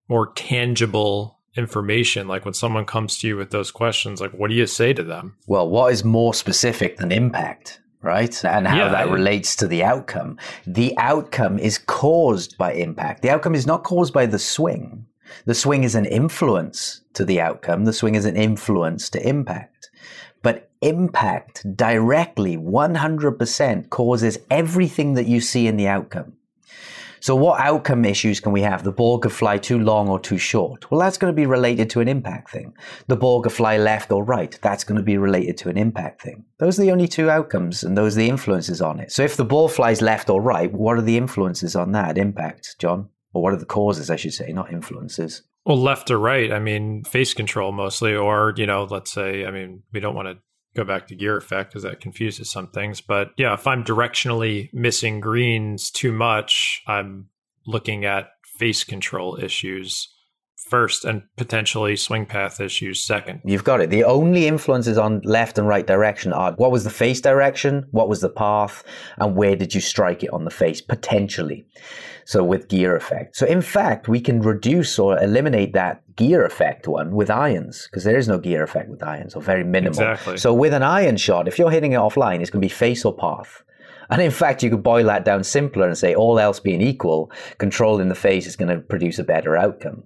more tangible information. Like when someone comes to you with those questions, like, what do you say to them? Well, what is more specific than impact? Right? And how yeah, that relates to the outcome. The outcome is caused by impact. The outcome is not caused by the swing. The swing is an influence to the outcome. The swing is an influence to impact. But impact directly 100% causes everything that you see in the outcome. So what outcome issues can we have? The ball could fly too long or too short. Well, that's going to be related to an impact thing. The ball could fly left or right. That's going to be related to an impact thing. Those are the only two outcomes and those are the influences on it. So if the ball flies left or right, what are the influences on that impact, Jon? Or what are the causes, I should say, not influences? Well, left or right, I mean, face control mostly, or, you know, let's say, I mean, we don't want to go back to gear effect because that confuses some things. But yeah, if I'm directionally missing greens too much, I'm looking at face control issues first and potentially swing path issues second. You've got it. The only influences on left and right direction are what was the face direction, what was the path, and where did you strike it on the face potentially. So with gear effect. So in fact, we can reduce or eliminate that gear effect one with irons because there is no gear effect with irons or very minimal. Exactly. So with an iron shot, if you're hitting it offline, it's going to be face or path. And in fact, you could boil that down simpler and say, all else being equal, control in the face is going to produce a better outcome.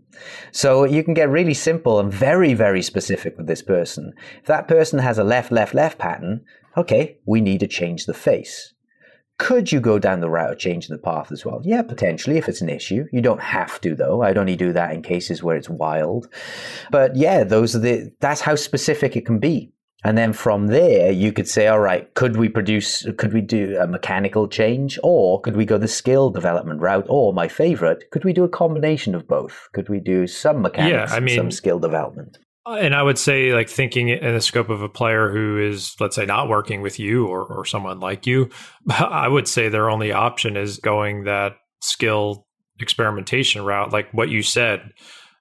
So you can get really simple and very, very specific with this person. If that person has a left, left, left pattern, okay, we need to change the face. Could you go down the route of changing the path as well? Yeah, potentially if it's an issue. You don't have to though. I'd only do that in cases where it's wild. But yeah, those are the that's how specific it can be. And then from there, you could say, all right, could we produce, could we do a mechanical change or could we go the skill development route? Or my favorite, could we do a combination of both? Could we do some mechanics yeah, I mean, some skill development? Uh, and I would say, like thinking in the scope of a player who is, let's say, not working with you or, or someone like you, I would say their only option is going that skill experimentation route, like what you said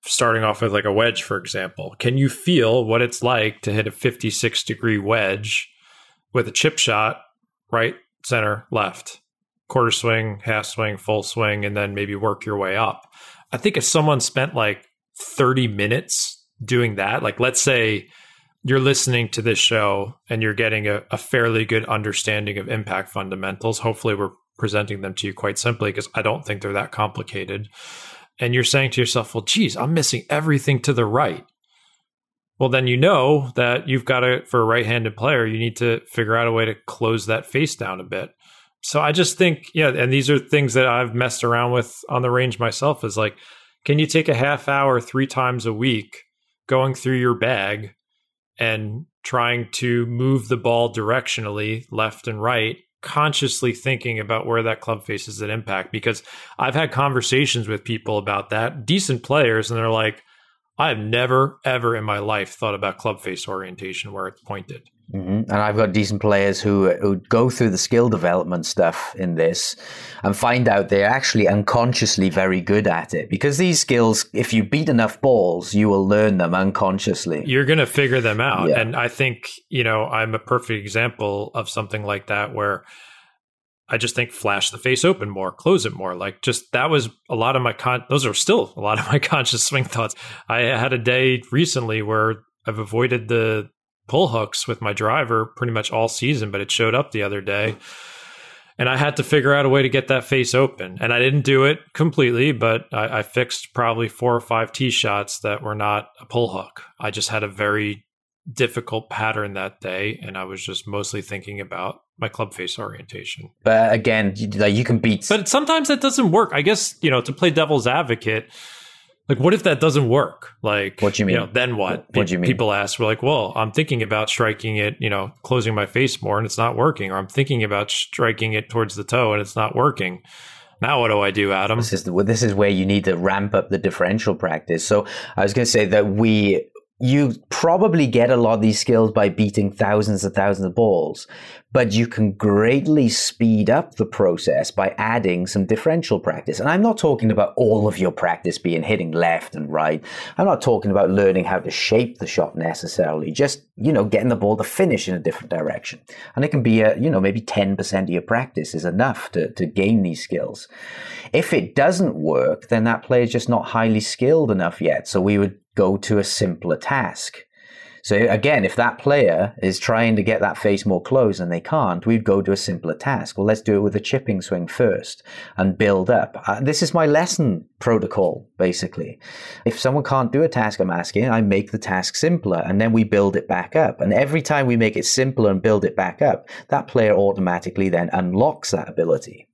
starting off with like a wedge, for example, can you feel what it's like to hit a 56 degree wedge with a chip shot, right, center, left, quarter swing, half swing, full swing, and then maybe work your way up? I think if someone spent like 30 minutes doing that, like let's say you're listening to this show and you're getting a, a fairly good understanding of impact fundamentals. Hopefully, we're presenting them to you quite simply because I don't think they're that complicated and you're saying to yourself, well, geez, I'm missing everything to the right. Well, then you know that you've got to, for a right handed player, you need to figure out a way to close that face down a bit. So I just think, yeah, and these are things that I've messed around with on the range myself is like, can you take a half hour three times a week going through your bag and trying to move the ball directionally left and right consciously thinking about where that club faces an impact because I've had conversations with people about that, decent players, and they're like, I have never, ever in my life thought about club face orientation where it's pointed. Mm-hmm. And I've got decent players who who go through the skill development stuff in this and find out they're actually unconsciously very good at it because these skills, if you beat enough balls, you will learn them unconsciously. You're going to figure them out. Yeah. And I think, you know, I'm a perfect example of something like that where I just think flash the face open more, close it more. Like just that was a lot of my con. Those are still a lot of my conscious swing thoughts. I had a day recently where I've avoided the pull hooks with my driver pretty much all season, but it showed up the other day. And I had to figure out a way to get that face open. And I didn't do it completely, but I, I fixed probably four or five tee shots that were not a pull hook. I just had a very difficult pattern that day. And I was just mostly thinking about my club face orientation. But again, you, you can beat. But sometimes that doesn't work. I guess, you know, to play devil's advocate, like, what if that doesn't work? Like, what do you mean? You know, then what? What do you mean? People ask, we're like, well, I'm thinking about striking it, you know, closing my face more and it's not working. Or I'm thinking about striking it towards the toe and it's not working. Now, what do I do, Adam? This is, this is where you need to ramp up the differential practice. So I was going to say that we you probably get a lot of these skills by beating thousands and thousands of balls, but you can greatly speed up the process by adding some differential practice. And I'm not talking about all of your practice being hitting left and right. I'm not talking about learning how to shape the shot necessarily, just, you know, getting the ball to finish in a different direction. And it can be a, you know, maybe 10% of your practice is enough to, to gain these skills. If it doesn't work, then that player is just not highly skilled enough yet. So we would go to a simpler task. So again, if that player is trying to get that face more close and they can't, we'd go to a simpler task. Well, let's do it with a chipping swing first and build up. Uh, this is my lesson protocol, basically. If someone can't do a task I'm asking, I make the task simpler and then we build it back up. And every time we make it simpler and build it back up, that player automatically then unlocks that ability.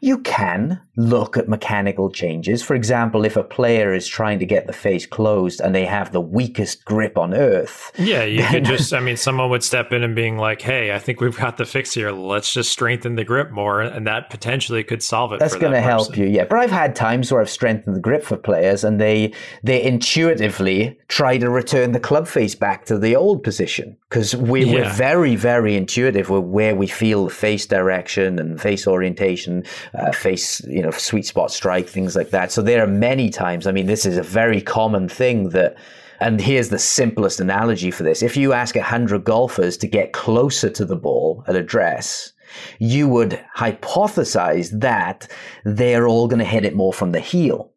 You can look at mechanical changes. For example, if a player is trying to get the face closed and they have the weakest grip on earth. Yeah, you could just, I mean, someone would step in and being like, hey, I think we've got the fix here. Let's just strengthen the grip more. And that potentially could solve it. That's going to that help you. Yeah. But I've had times where I've strengthened the grip for players, and they they intuitively try to return the club face back to the old position because we, yeah. we're very very intuitive with where we feel the face direction and face orientation, uh, face you know sweet spot strike things like that. So there are many times. I mean, this is a very common thing that. And here's the simplest analogy for this. If you ask 100 golfers to get closer to the ball at address, you would hypothesize that they're all going to hit it more from the heel.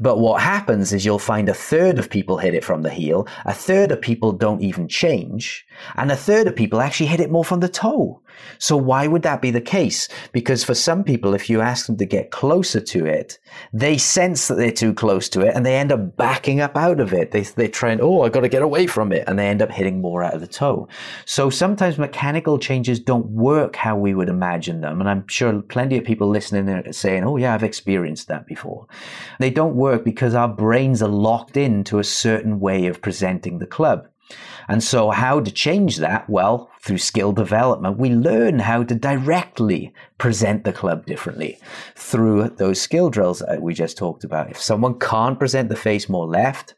But what happens is you'll find a third of people hit it from the heel, a third of people don't even change, and a third of people actually hit it more from the toe. So why would that be the case? Because for some people, if you ask them to get closer to it, they sense that they're too close to it and they end up backing up out of it. They, they try and, oh, I've got to get away from it. And they end up hitting more out of the toe. So sometimes mechanical changes don't work how we would imagine them. And I'm sure plenty of people listening are saying, oh, yeah, I've experienced that before. They don't work because our brains are locked into a certain way of presenting the club. And so, how to change that? Well, through skill development, we learn how to directly present the club differently through those skill drills that we just talked about. If someone can't present the face more left,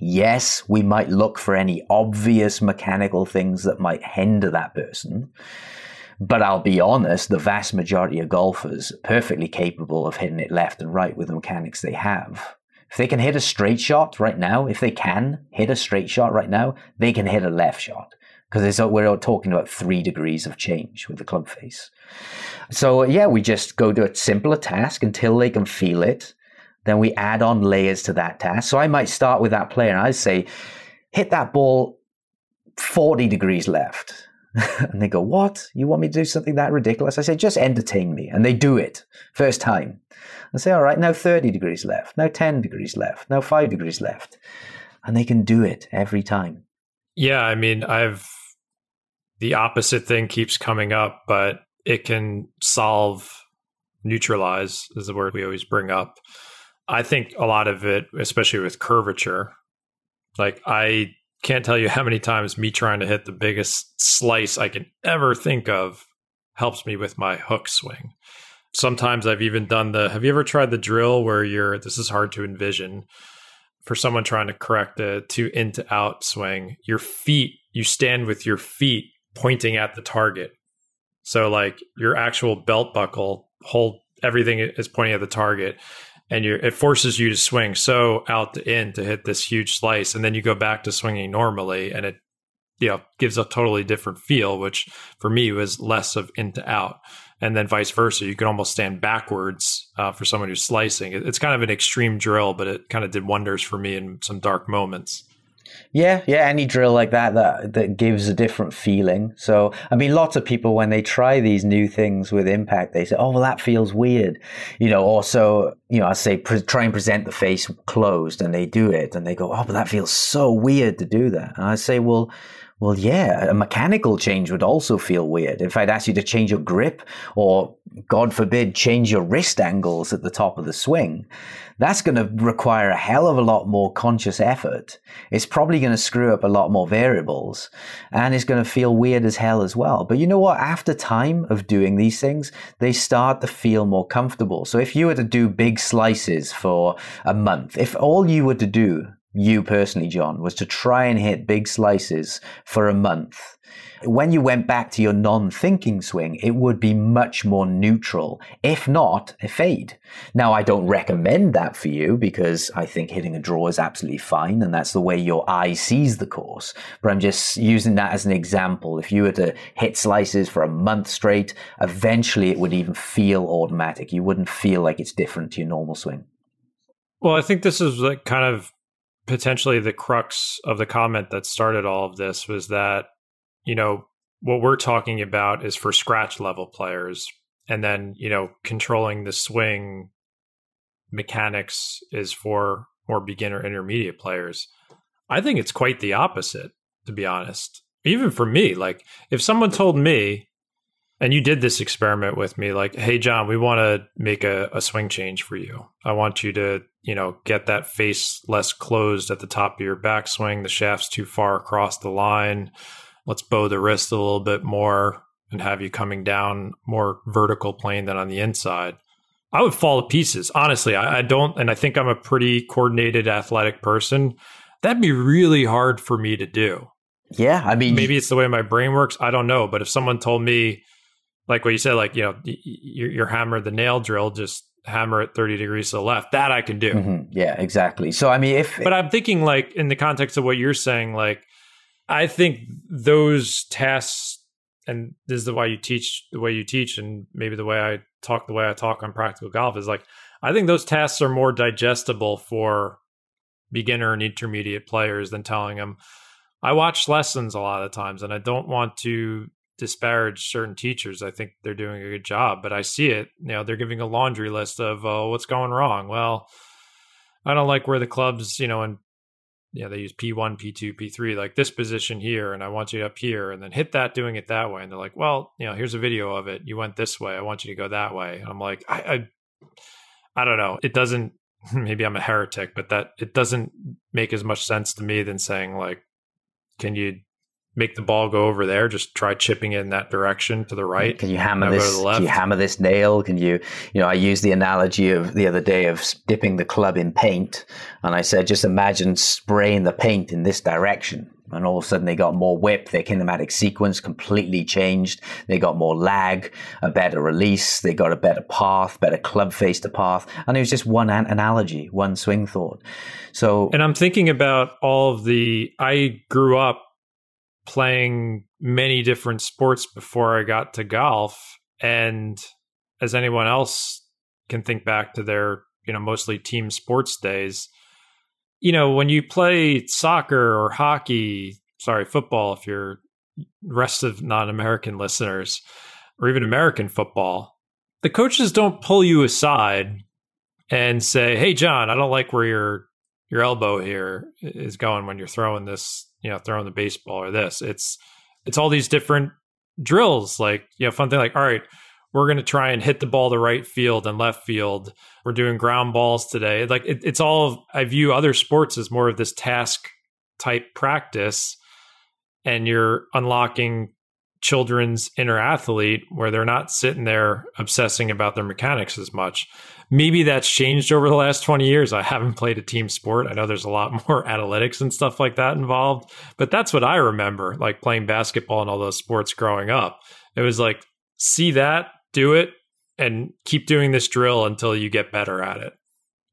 yes, we might look for any obvious mechanical things that might hinder that person. But I'll be honest, the vast majority of golfers are perfectly capable of hitting it left and right with the mechanics they have. If they can hit a straight shot right now, if they can hit a straight shot right now, they can hit a left shot because we're talking about three degrees of change with the club face. So yeah, we just go to a simpler task until they can feel it. Then we add on layers to that task. So I might start with that player and I say, hit that ball 40 degrees left. and they go, What? You want me to do something that ridiculous? I say, Just entertain me. And they do it first time. I say, All right, now 30 degrees left, now 10 degrees left, now 5 degrees left. And they can do it every time. Yeah, I mean, I've the opposite thing keeps coming up, but it can solve, neutralize is the word we always bring up. I think a lot of it, especially with curvature, like I can't tell you how many times me trying to hit the biggest slice I can ever think of helps me with my hook swing. Sometimes I've even done the have you ever tried the drill where you're this is hard to envision for someone trying to correct a to in to out swing, your feet, you stand with your feet pointing at the target. So like your actual belt buckle hold everything is pointing at the target and you it forces you to swing so out to in to hit this huge slice, and then you go back to swinging normally, and it you know gives a totally different feel, which for me was less of in to out, and then vice versa. You can almost stand backwards uh, for someone who's slicing. It's kind of an extreme drill, but it kind of did wonders for me in some dark moments. Yeah, yeah, any drill like that that that gives a different feeling. So, I mean, lots of people when they try these new things with impact, they say, "Oh, well, that feels weird," you know. Also, you know, I say pre- try and present the face closed, and they do it, and they go, "Oh, but that feels so weird to do that." And I say, "Well." Well, yeah, a mechanical change would also feel weird. If I'd ask you to change your grip or, God forbid, change your wrist angles at the top of the swing, that's going to require a hell of a lot more conscious effort. It's probably going to screw up a lot more variables and it's going to feel weird as hell as well. But you know what? After time of doing these things, they start to feel more comfortable. So if you were to do big slices for a month, if all you were to do you personally, Jon, was to try and hit big slices for a month. When you went back to your non thinking swing, it would be much more neutral, if not a fade. Now, I don't recommend that for you because I think hitting a draw is absolutely fine and that's the way your eye sees the course. But I'm just using that as an example. If you were to hit slices for a month straight, eventually it would even feel automatic. You wouldn't feel like it's different to your normal swing. Well, I think this is like kind of potentially the crux of the comment that started all of this was that you know what we're talking about is for scratch level players. And then you know controlling the swing mechanics is for more beginner intermediate players. I think it's quite the opposite to be honest. Even for me like if someone told me and you did this experiment with me like hey jon we want to make a, a, swing change for you i want you to you know get that face less closed at the top of your backswing the shaft's too far across the line let's bow the wrist a little bit more and have you coming down more vertical plane than on the inside I would fall to pieces. Honestly, I, I don't, and I think I'm a pretty coordinated athletic person. That'd be really hard for me to do. Yeah, I mean, maybe it's the way my brain works. I don't know. But if someone told me, like what you said, like you know, you're, you're hammer the nail drill, just hammer it 30 degrees to the left. That I can do. Mm-hmm. Yeah, exactly. So I mean, if but I'm thinking like in the context of what you're saying, like I think those tasks, and this is the way you teach, the way you teach, and maybe the way I talk, the way I talk on practical golf is like I think those tasks are more digestible for beginner and intermediate players than telling them. I watch lessons a lot of times, and I don't want to disparage certain teachers. I think they're doing a good job, but I see it. You know, they're giving a laundry list of uh, what's going wrong. Well, I don't like where the clubs, you know, and yeah, they use P1, P2, P3, like this position here, and I want you up here, and then hit that doing it that way. And they're like, well, you know, here's a video of it. You went this way. I want you to go that way. And I'm like, I, I, I don't know. It doesn't. Maybe I'm a heretic, but that it doesn't make as much sense to me than saying like, can you make the ball go over there. Just try chipping it in that direction to the right. Can you hammer this? Can you hammer this nail? Can you? You know, I used the analogy of the other day of dipping the club in paint, and I said, just imagine spraying the paint in this direction. And all of a sudden, they got more whip. Their kinematic sequence completely changed. They got more lag, a better release. They got a better path, better club face to path. And it was just one an- analogy, one swing thought. So, and I'm thinking about all of the. I grew up playing many different sports before I got to golf. And as anyone else can think back to their, you know, mostly team sports days, you know, when you play soccer or hockey, sorry, football, if you're rest of non American listeners, or even American football, the coaches don't pull you aside and say, Hey, Jon, I don't like where your your elbow here is going when you're throwing this you know throwing the baseball or this. It's it's all these different drills like you know fun thing like all right we're going to try and hit the ball to right field and left field. We're doing ground balls today. Like it, it's all i view other sports as more of this task type practice and you're unlocking children's inner athlete where they're not sitting there obsessing about their mechanics as much maybe that's changed over the last 20 years. I haven't played a team sport. I know there's a lot more analytics and stuff like that involved, but that's what I remember like playing basketball and all those sports growing up. It was like, see that, do it, and keep doing this drill until you get better at it.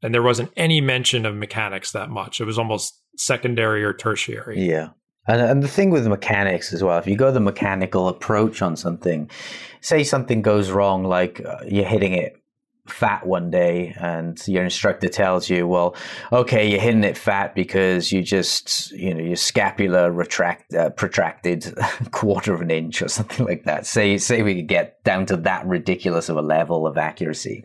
And there wasn't any mention of mechanics that much. It was almost secondary or tertiary. Yeah. And, and the thing with mechanics as well, if you go the mechanical approach on something, say something goes wrong, like uh, you're hitting it fat one day and your instructor tells you well okay you're hitting it fat because you just you know your scapula retract uh, protracted a quarter of an inch or something like that. Say say we could get down to that ridiculous of a level of accuracy.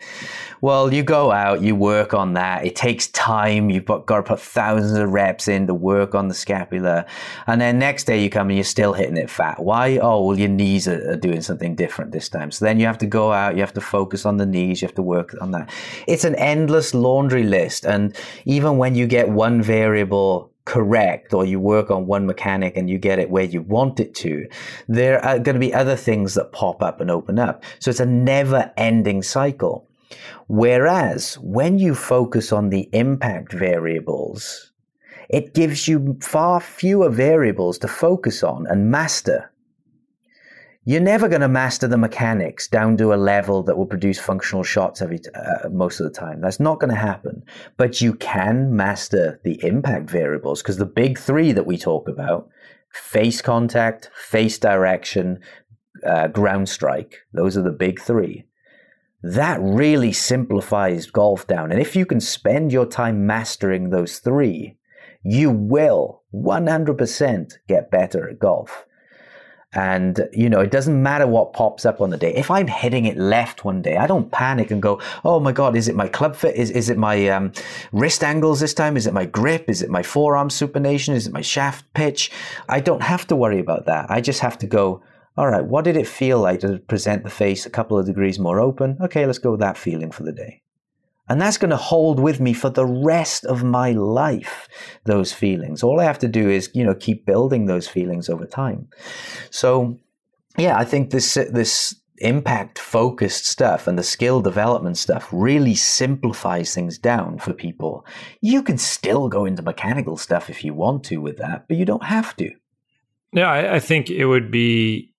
Well you go out you work on that. It takes time. You've got, got to put thousands of reps in to work on the scapula. And then next day you come and you're still hitting it fat. Why? Oh well your knees are, are doing something different this time. So then you have to go out you have to focus on the knees you have to work work on that. It's an endless laundry list. And even when you get one variable correct or you work on one mechanic and you get it where you want it to, there are going to be other things that pop up and open up. So it's a never ending cycle. Whereas when you focus on the impact variables, it gives you far fewer variables to focus on and master. You're never going to master the mechanics down to a level that will produce functional shots every uh, most of the time. That's not going to happen. But you can master the impact variables because the big three that we talk about: face contact, face direction, uh, ground strike. Those are the big three. That really simplifies golf down. And if you can spend your time mastering those three, you will 100% get better at golf. And, you know, it doesn't matter what pops up on the day. If I'm hitting it left one day, I don't panic and go, oh my God, is it my club fit? Is, is it my um, wrist angles this time? Is it my grip? Is it my forearm supination? Is it my shaft pitch? I don't have to worry about that. I just have to go, all right, what did it feel like to present the face a couple of degrees more open? Okay, let's go with that feeling for the day. And that's going to hold with me for the rest of my life, those feelings. All I have to do is, you know, keep building those feelings over time. So, yeah, I think this, this, impact focused stuff and the skill development stuff really simplifies things down for people. You can still go into mechanical stuff if you want to with that, but you don't have to. Yeah, I, I think it would be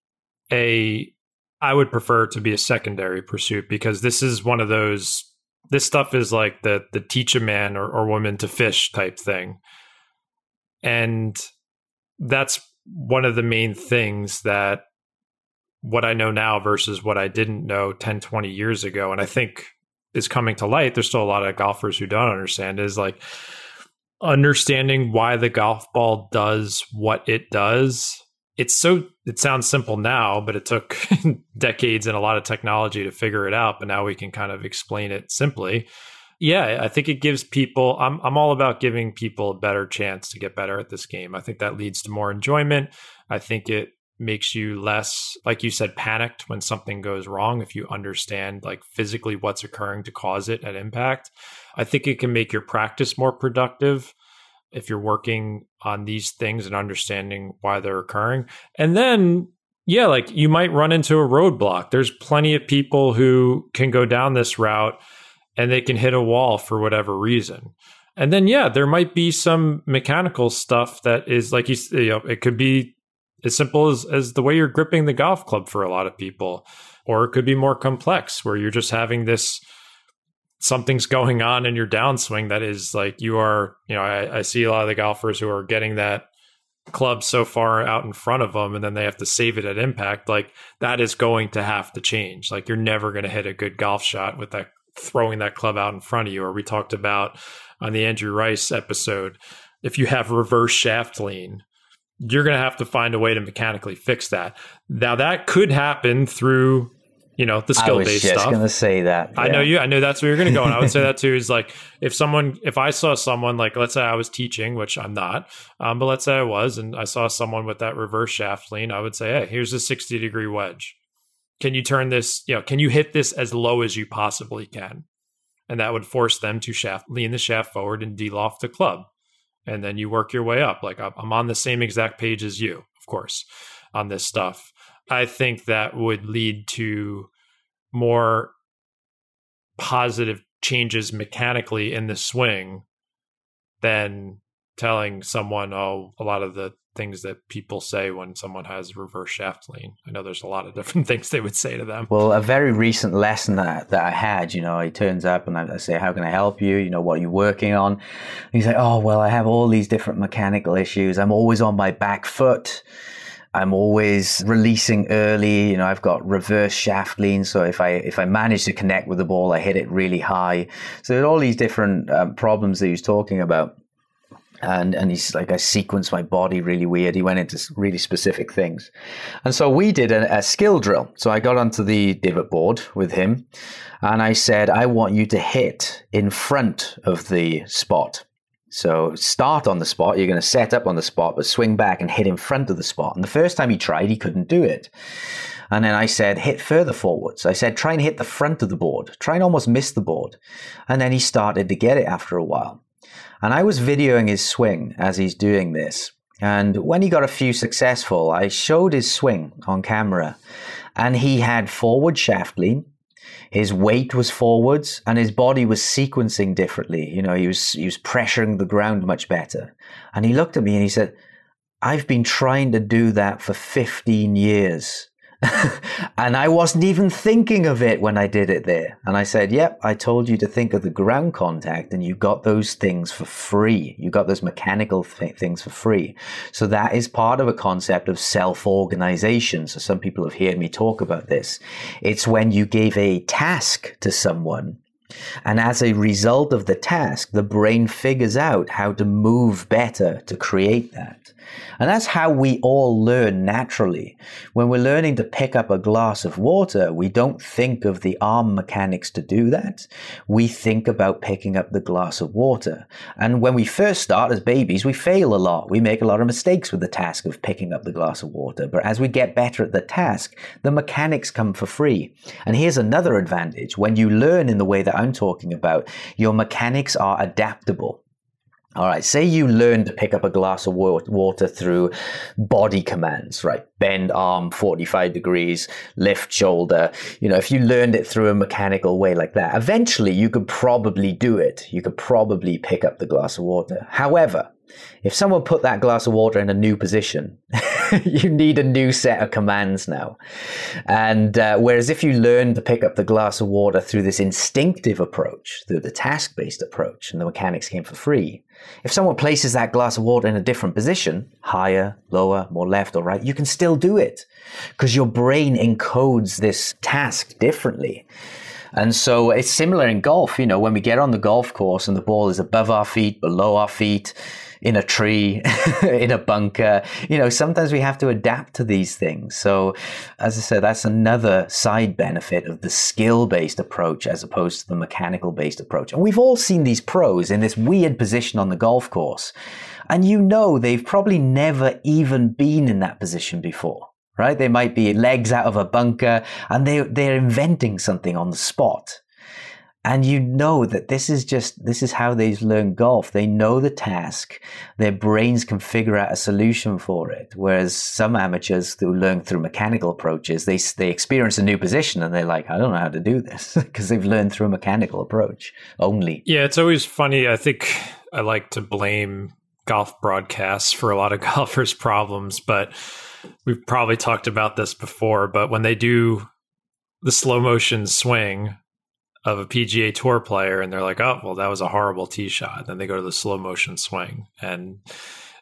a. I would prefer to be a secondary pursuit because this is one of those. This stuff is like the the teach a man or, or woman to fish type thing, and that's one of the main things that what I know now versus what I didn't know 10, 20 years ago. And I think is coming to light. There's still a lot of golfers who don't understand is like understanding why the golf ball does what it does. It's so, it sounds simple now, but it took decades and a lot of technology to figure it out. But now we can kind of explain it simply. Yeah, I think it gives people. I'm I'm all about giving people a better chance to get better at this game. I think that leads to more enjoyment. I think it makes you less like you said panicked when something goes wrong if you understand like physically what's occurring to cause it at impact i think it can make your practice more productive if you're working on these things and understanding why they're occurring. And then yeah like you might run into a roadblock. There's plenty of people who can go down this route and they can hit a wall for whatever reason. And then yeah there might be some mechanical stuff that is like you, you know it could be as simple as, as the way you're gripping the golf club for a lot of people. Or it could be more complex where you're just having this something's going on in your downswing that is like you are, you know, I, I see a lot of the golfers who are getting that club so far out in front of them and then they have to save it at impact. Like that is going to have to change. Like you're never going to hit a good golf shot with that throwing that club out in front of you. Or we talked about on the Andrew Rice episode, if you have reverse shaft lean, you're going to have to find a way to mechanically fix that. Now that could happen through, you know, the skill based stuff. I was just going to say that. Yeah. I know you. I know that's where you're going to go, and I would say that too. Is like if someone, if I saw someone like, let's say I was teaching, which I'm not, um, but let's say I was, and I saw someone with that reverse shaft lean, I would say, hey, here's a 60 degree wedge. Can you turn this? You know, can you hit this as low as you possibly can? And that would force them to shaft lean the shaft forward and de-loft the club and then you work your way up. Like I'm on the same exact page as you, of course, on this stuff. I think that would lead to more positive changes mechanically in the swing than telling someone, oh, a lot of the things that people say when someone has reverse shaft lean. I know there's a lot of different things they would say to them. Well, a very recent lesson that, that I had, you know, he turns up and I, say, How can I help you? You know, what are you working on? And he's like, Oh, well, I have all these different mechanical issues. I'm always on my back foot. I'm always releasing early. You know, I've got reverse shaft lean, so if I if I manage to connect with the ball, I hit it really high. So there are all these different um, problems that he was talking about and and he's like I sequenced my body really weird. He went into really specific things, and so we did a, a, skill drill. So I got onto the divot board with him, and I said, "I want you to hit in front of the spot." So start on the spot. You're going to set up on the spot, but swing back and hit in front of the spot. And the first time he tried, he couldn't do it. And then I said, hit further forwards. I said, try and hit the front of the board. Try and almost miss the board. And then he started to get it after a while. And I was videoing his swing as he's doing this. And when he got a few successful, I showed his swing on camera. And he had forward shaft lean. His weight was forwards and his body was sequencing differently. You know, he was, he was pressuring the ground much better. And he looked at me and he said, I've been trying to do that for 15 years. and I wasn't even thinking of it when I did it there. And I said, Yep, I told you to think of the ground contact, and you got those things for free. You got those mechanical th- things for free. So that is part of a concept of self organization. So some people have heard me talk about this. It's when you give a task to someone and as a result of the task, the brain figures out how to move better to create that. And that's how we all learn naturally. When we're learning to pick up a glass of water, we don't think of the arm mechanics to do that. We think about picking up the glass of water. And when we first start as babies, we fail a lot. We make a lot of mistakes with the task of picking up the glass of water. But as we get better at the task, the mechanics come for free. And here's another advantage. When you learn in the way that I'm talking about, your mechanics are adaptable. All right, say you learn to pick up a glass of water through body commands, right? Bend arm 45 degrees, lift shoulder. You know, if you learned it through a mechanical way like that, eventually you could probably do it. You could probably pick up the glass of water. However, if someone put that glass of water in a new position, you need a new set of commands now. And uh, whereas if you learn to pick up the glass of water through this instinctive approach, through the task based approach, and the mechanics came for free, if someone places that glass of water in a different position, higher, lower, more left or right, you can still do it because your brain encodes this task differently. And so it's similar in golf. You know, when we get on the golf course and the ball is above our feet, below our feet, in a tree, in a bunker. You know, sometimes we have to adapt to these things. So, as I said, that's another side benefit of the skill based approach as opposed to the mechanical based approach. And we've all seen these pros in this weird position on the golf course. And you know, they've probably never even been in that position before right? They might be legs out of a bunker and they, they're inventing something on the spot and you know that this is just this is how they learn golf. They know the task. Their brains can figure out a solution for it. Whereas some amateurs who learn through mechanical approaches they they experience a new position and they're like i don't know how to do this. Because they've learned through a mechanical approach only. Yeah it's always funny. I think i like to blame golf broadcasts for a lot of golfers problems but we've probably talked about this before but when they do the slow motion swing of a PGA Tour player, and they're like, "Oh, well, that was a horrible tee shot." And Then they go to the slow motion swing, and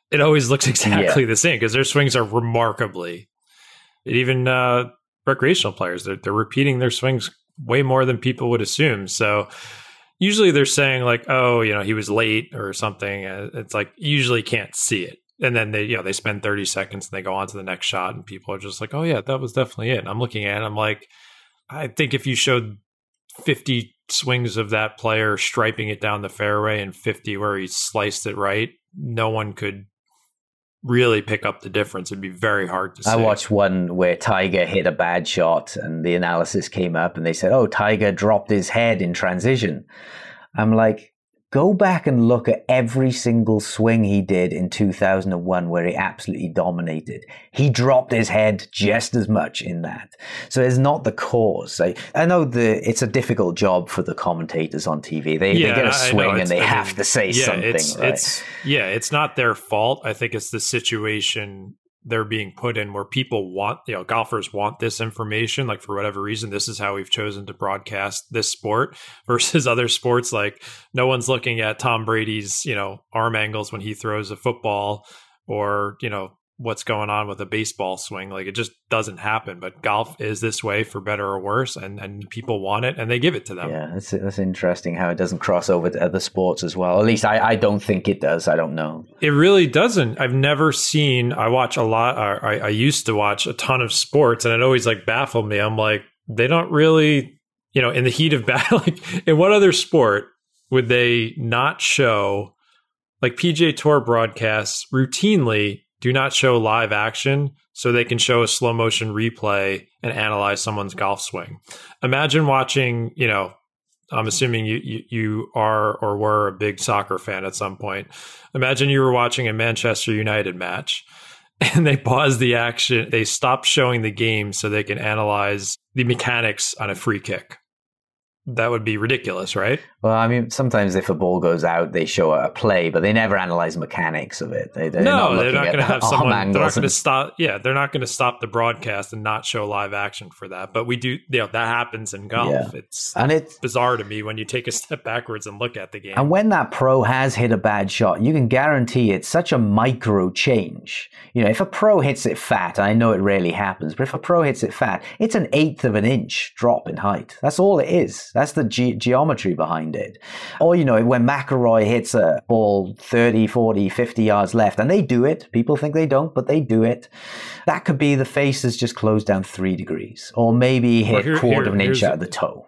it always looks exactly yeah. the same because their swings are remarkably. Even uh, recreational players, they're, they're repeating their swings way more than people would assume. So usually they're saying like, "Oh, you know, he was late" or something. It's like usually can't see it. And then they, you know, they spend 30 seconds and they go on to the next shot, and people are just like, "Oh yeah, that was definitely it." And I'm looking at it, I'm like, I think if you showed 50 swings of that player striping it down the fairway and 50 where he sliced it right, no one could really pick up the difference. It'd be very hard to see. I watched one where Tiger hit a bad shot and the analysis came up and they said, oh, Tiger dropped his head in transition. I'm like, go back and look at every single swing he did in 2001 where he absolutely dominated. He dropped his head just as much in that. So it's not the cause. I, I know the it's a difficult job for the commentators on TV. They, yeah, they get a swing and they I have mean, to say yeah, something. It's, right? it's, yeah, it's not their fault. I think it's the situation they're being put in where people want, you know, golfers want this information. Like for whatever reason, this is how we've chosen to broadcast this sport versus other sports. Like no one's looking at Tom Brady's, you know, arm angles when he throws a football or, you know, what's going on with a baseball swing. Like it just doesn't happen. But golf is this way for better or worse, and, and people want it and they give it to them. Yeah, that's that's interesting how it doesn't cross over to other sports as well. At least I, I don't think it does. I don't know. It really doesn't. I've never seen. I watch a lot. I, I used to watch a ton of sports, and it always like baffled me. I'm like, they don't really, you know, in the heat of battle. Like in what other sport would they not show? Like PGA Tour broadcasts routinely do not show live action so they can show a slow motion replay and analyze someone's golf swing. Imagine watching, you know, I'm assuming you, you, you are or were a big soccer fan at some point. Imagine you were watching a Manchester United match and they pause the action. They stop showing the game so they can analyze the mechanics on a free kick that would be ridiculous, right? Well, I mean, sometimes if a ball goes out, they show a play, but they never analyze mechanics of it. They, they're no, not they're not going to have someone. They're not going to stop. Yeah, they're not going to stop the broadcast and not show live action for that. But we do. You know, that happens in golf. Yeah. It's and it's bizarre to me when you take a step backwards and look at the game. And when that pro has hit a bad shot, you can guarantee it's such a micro change. You know, if a pro hits it fat, I know it rarely happens, but if a pro hits it fat, it's an eighth of an inch drop in height. That's all it is. That's the ge- geometry behind it. Or, you know, when McIlroy hits a ball 30, 40, 50 yards left, and they do it, people think they don't, but they do it, that could be the face has just closed down three degrees, or maybe hit well, here, quarter here, of an inch out of the toe.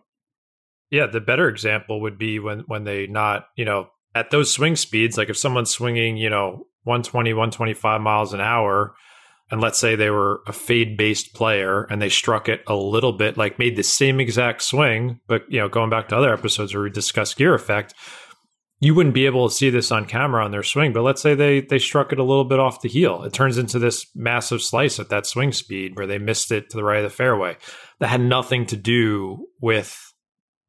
Yeah, the better example would be when when they not, you know, at those swing speeds, like if someone's swinging, you know, 120, 125 miles an hour, and let's say they were a fade based player and they struck it a little bit, like made the same exact swing, but you know, going back to other episodes where we discussed gear effect, you wouldn't be able to see this on camera on their swing, but let's say they they struck it a little bit off the heel. It turns into this massive slice at that swing speed where they missed it to the right of the fairway. That had nothing to do with,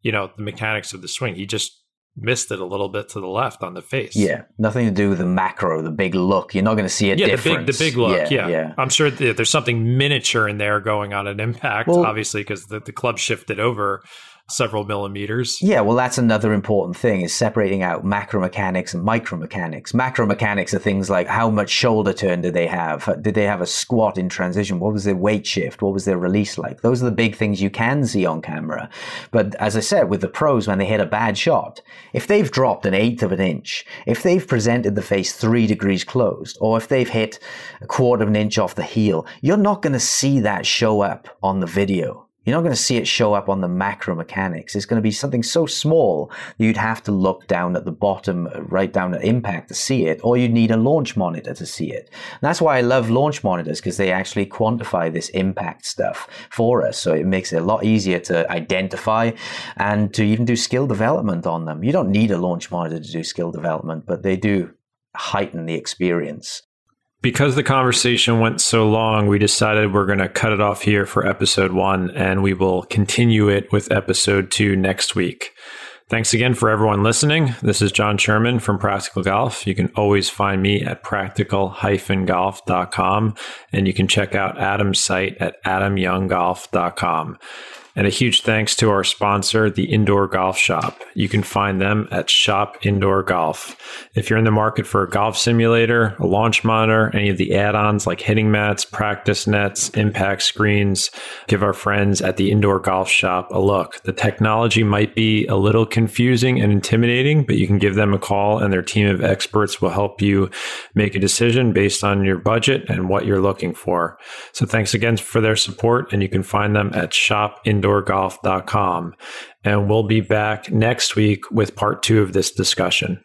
you know, the mechanics of the swing. He just missed it a little bit to the left on the face. Yeah, nothing to do with the macro, the big look. You're not going to see a yeah, difference. the big, the big look. Yeah, yeah. yeah. I'm sure there's something miniature in there going on an impact, well, obviously, because the, the club shifted over several millimeters. Yeah, well, that's another important thing is separating out macro mechanics and micro mechanics. Macro mechanics are things like how much shoulder turn did they have? Did they have a squat in transition? What was their weight shift? What was their release like? Those are the big things you can see on camera. But as I said, with the pros, when they hit a bad shot, if they've dropped an eighth of an inch, if they've presented the face three degrees closed, or if they've hit a quarter of an inch off the heel, you're not going to see that show up on the video you're not going to see it show up on the macro mechanics. It's going to be something so small you'd have to look down at the bottom, uh, right down at impact to see it, or you'd need a launch monitor to see it. And that's why I love launch monitors because they actually quantify this impact stuff for us. So it makes it a lot easier to identify and to even do skill development on them. You don't need a launch monitor to do skill development, but they do heighten the experience because the conversation went so long, we decided we're going to cut it off here for episode one and we will continue it with episode two next week. Thanks again for everyone listening. This is Jon Sherman from Practical Golf. You can always find me at practical-golf.com and you can check out Adam's site at adamyounggolf.com. And a huge thanks to our sponsor, the Indoor Golf Shop. You can find them at Shop Indoor Golf. If you're in the market for a golf simulator, a launch monitor, any of the add ons like hitting mats, practice nets, impact screens, give our friends at the Indoor Golf Shop a look. The technology might be a little confusing and intimidating, but you can give them a call and their team of experts will help you make a decision based on your budget and what you're looking for. So thanks again for their support, and you can find them at Shop Indoor indoorgolf.com. And we'll be back next week with part two of this discussion.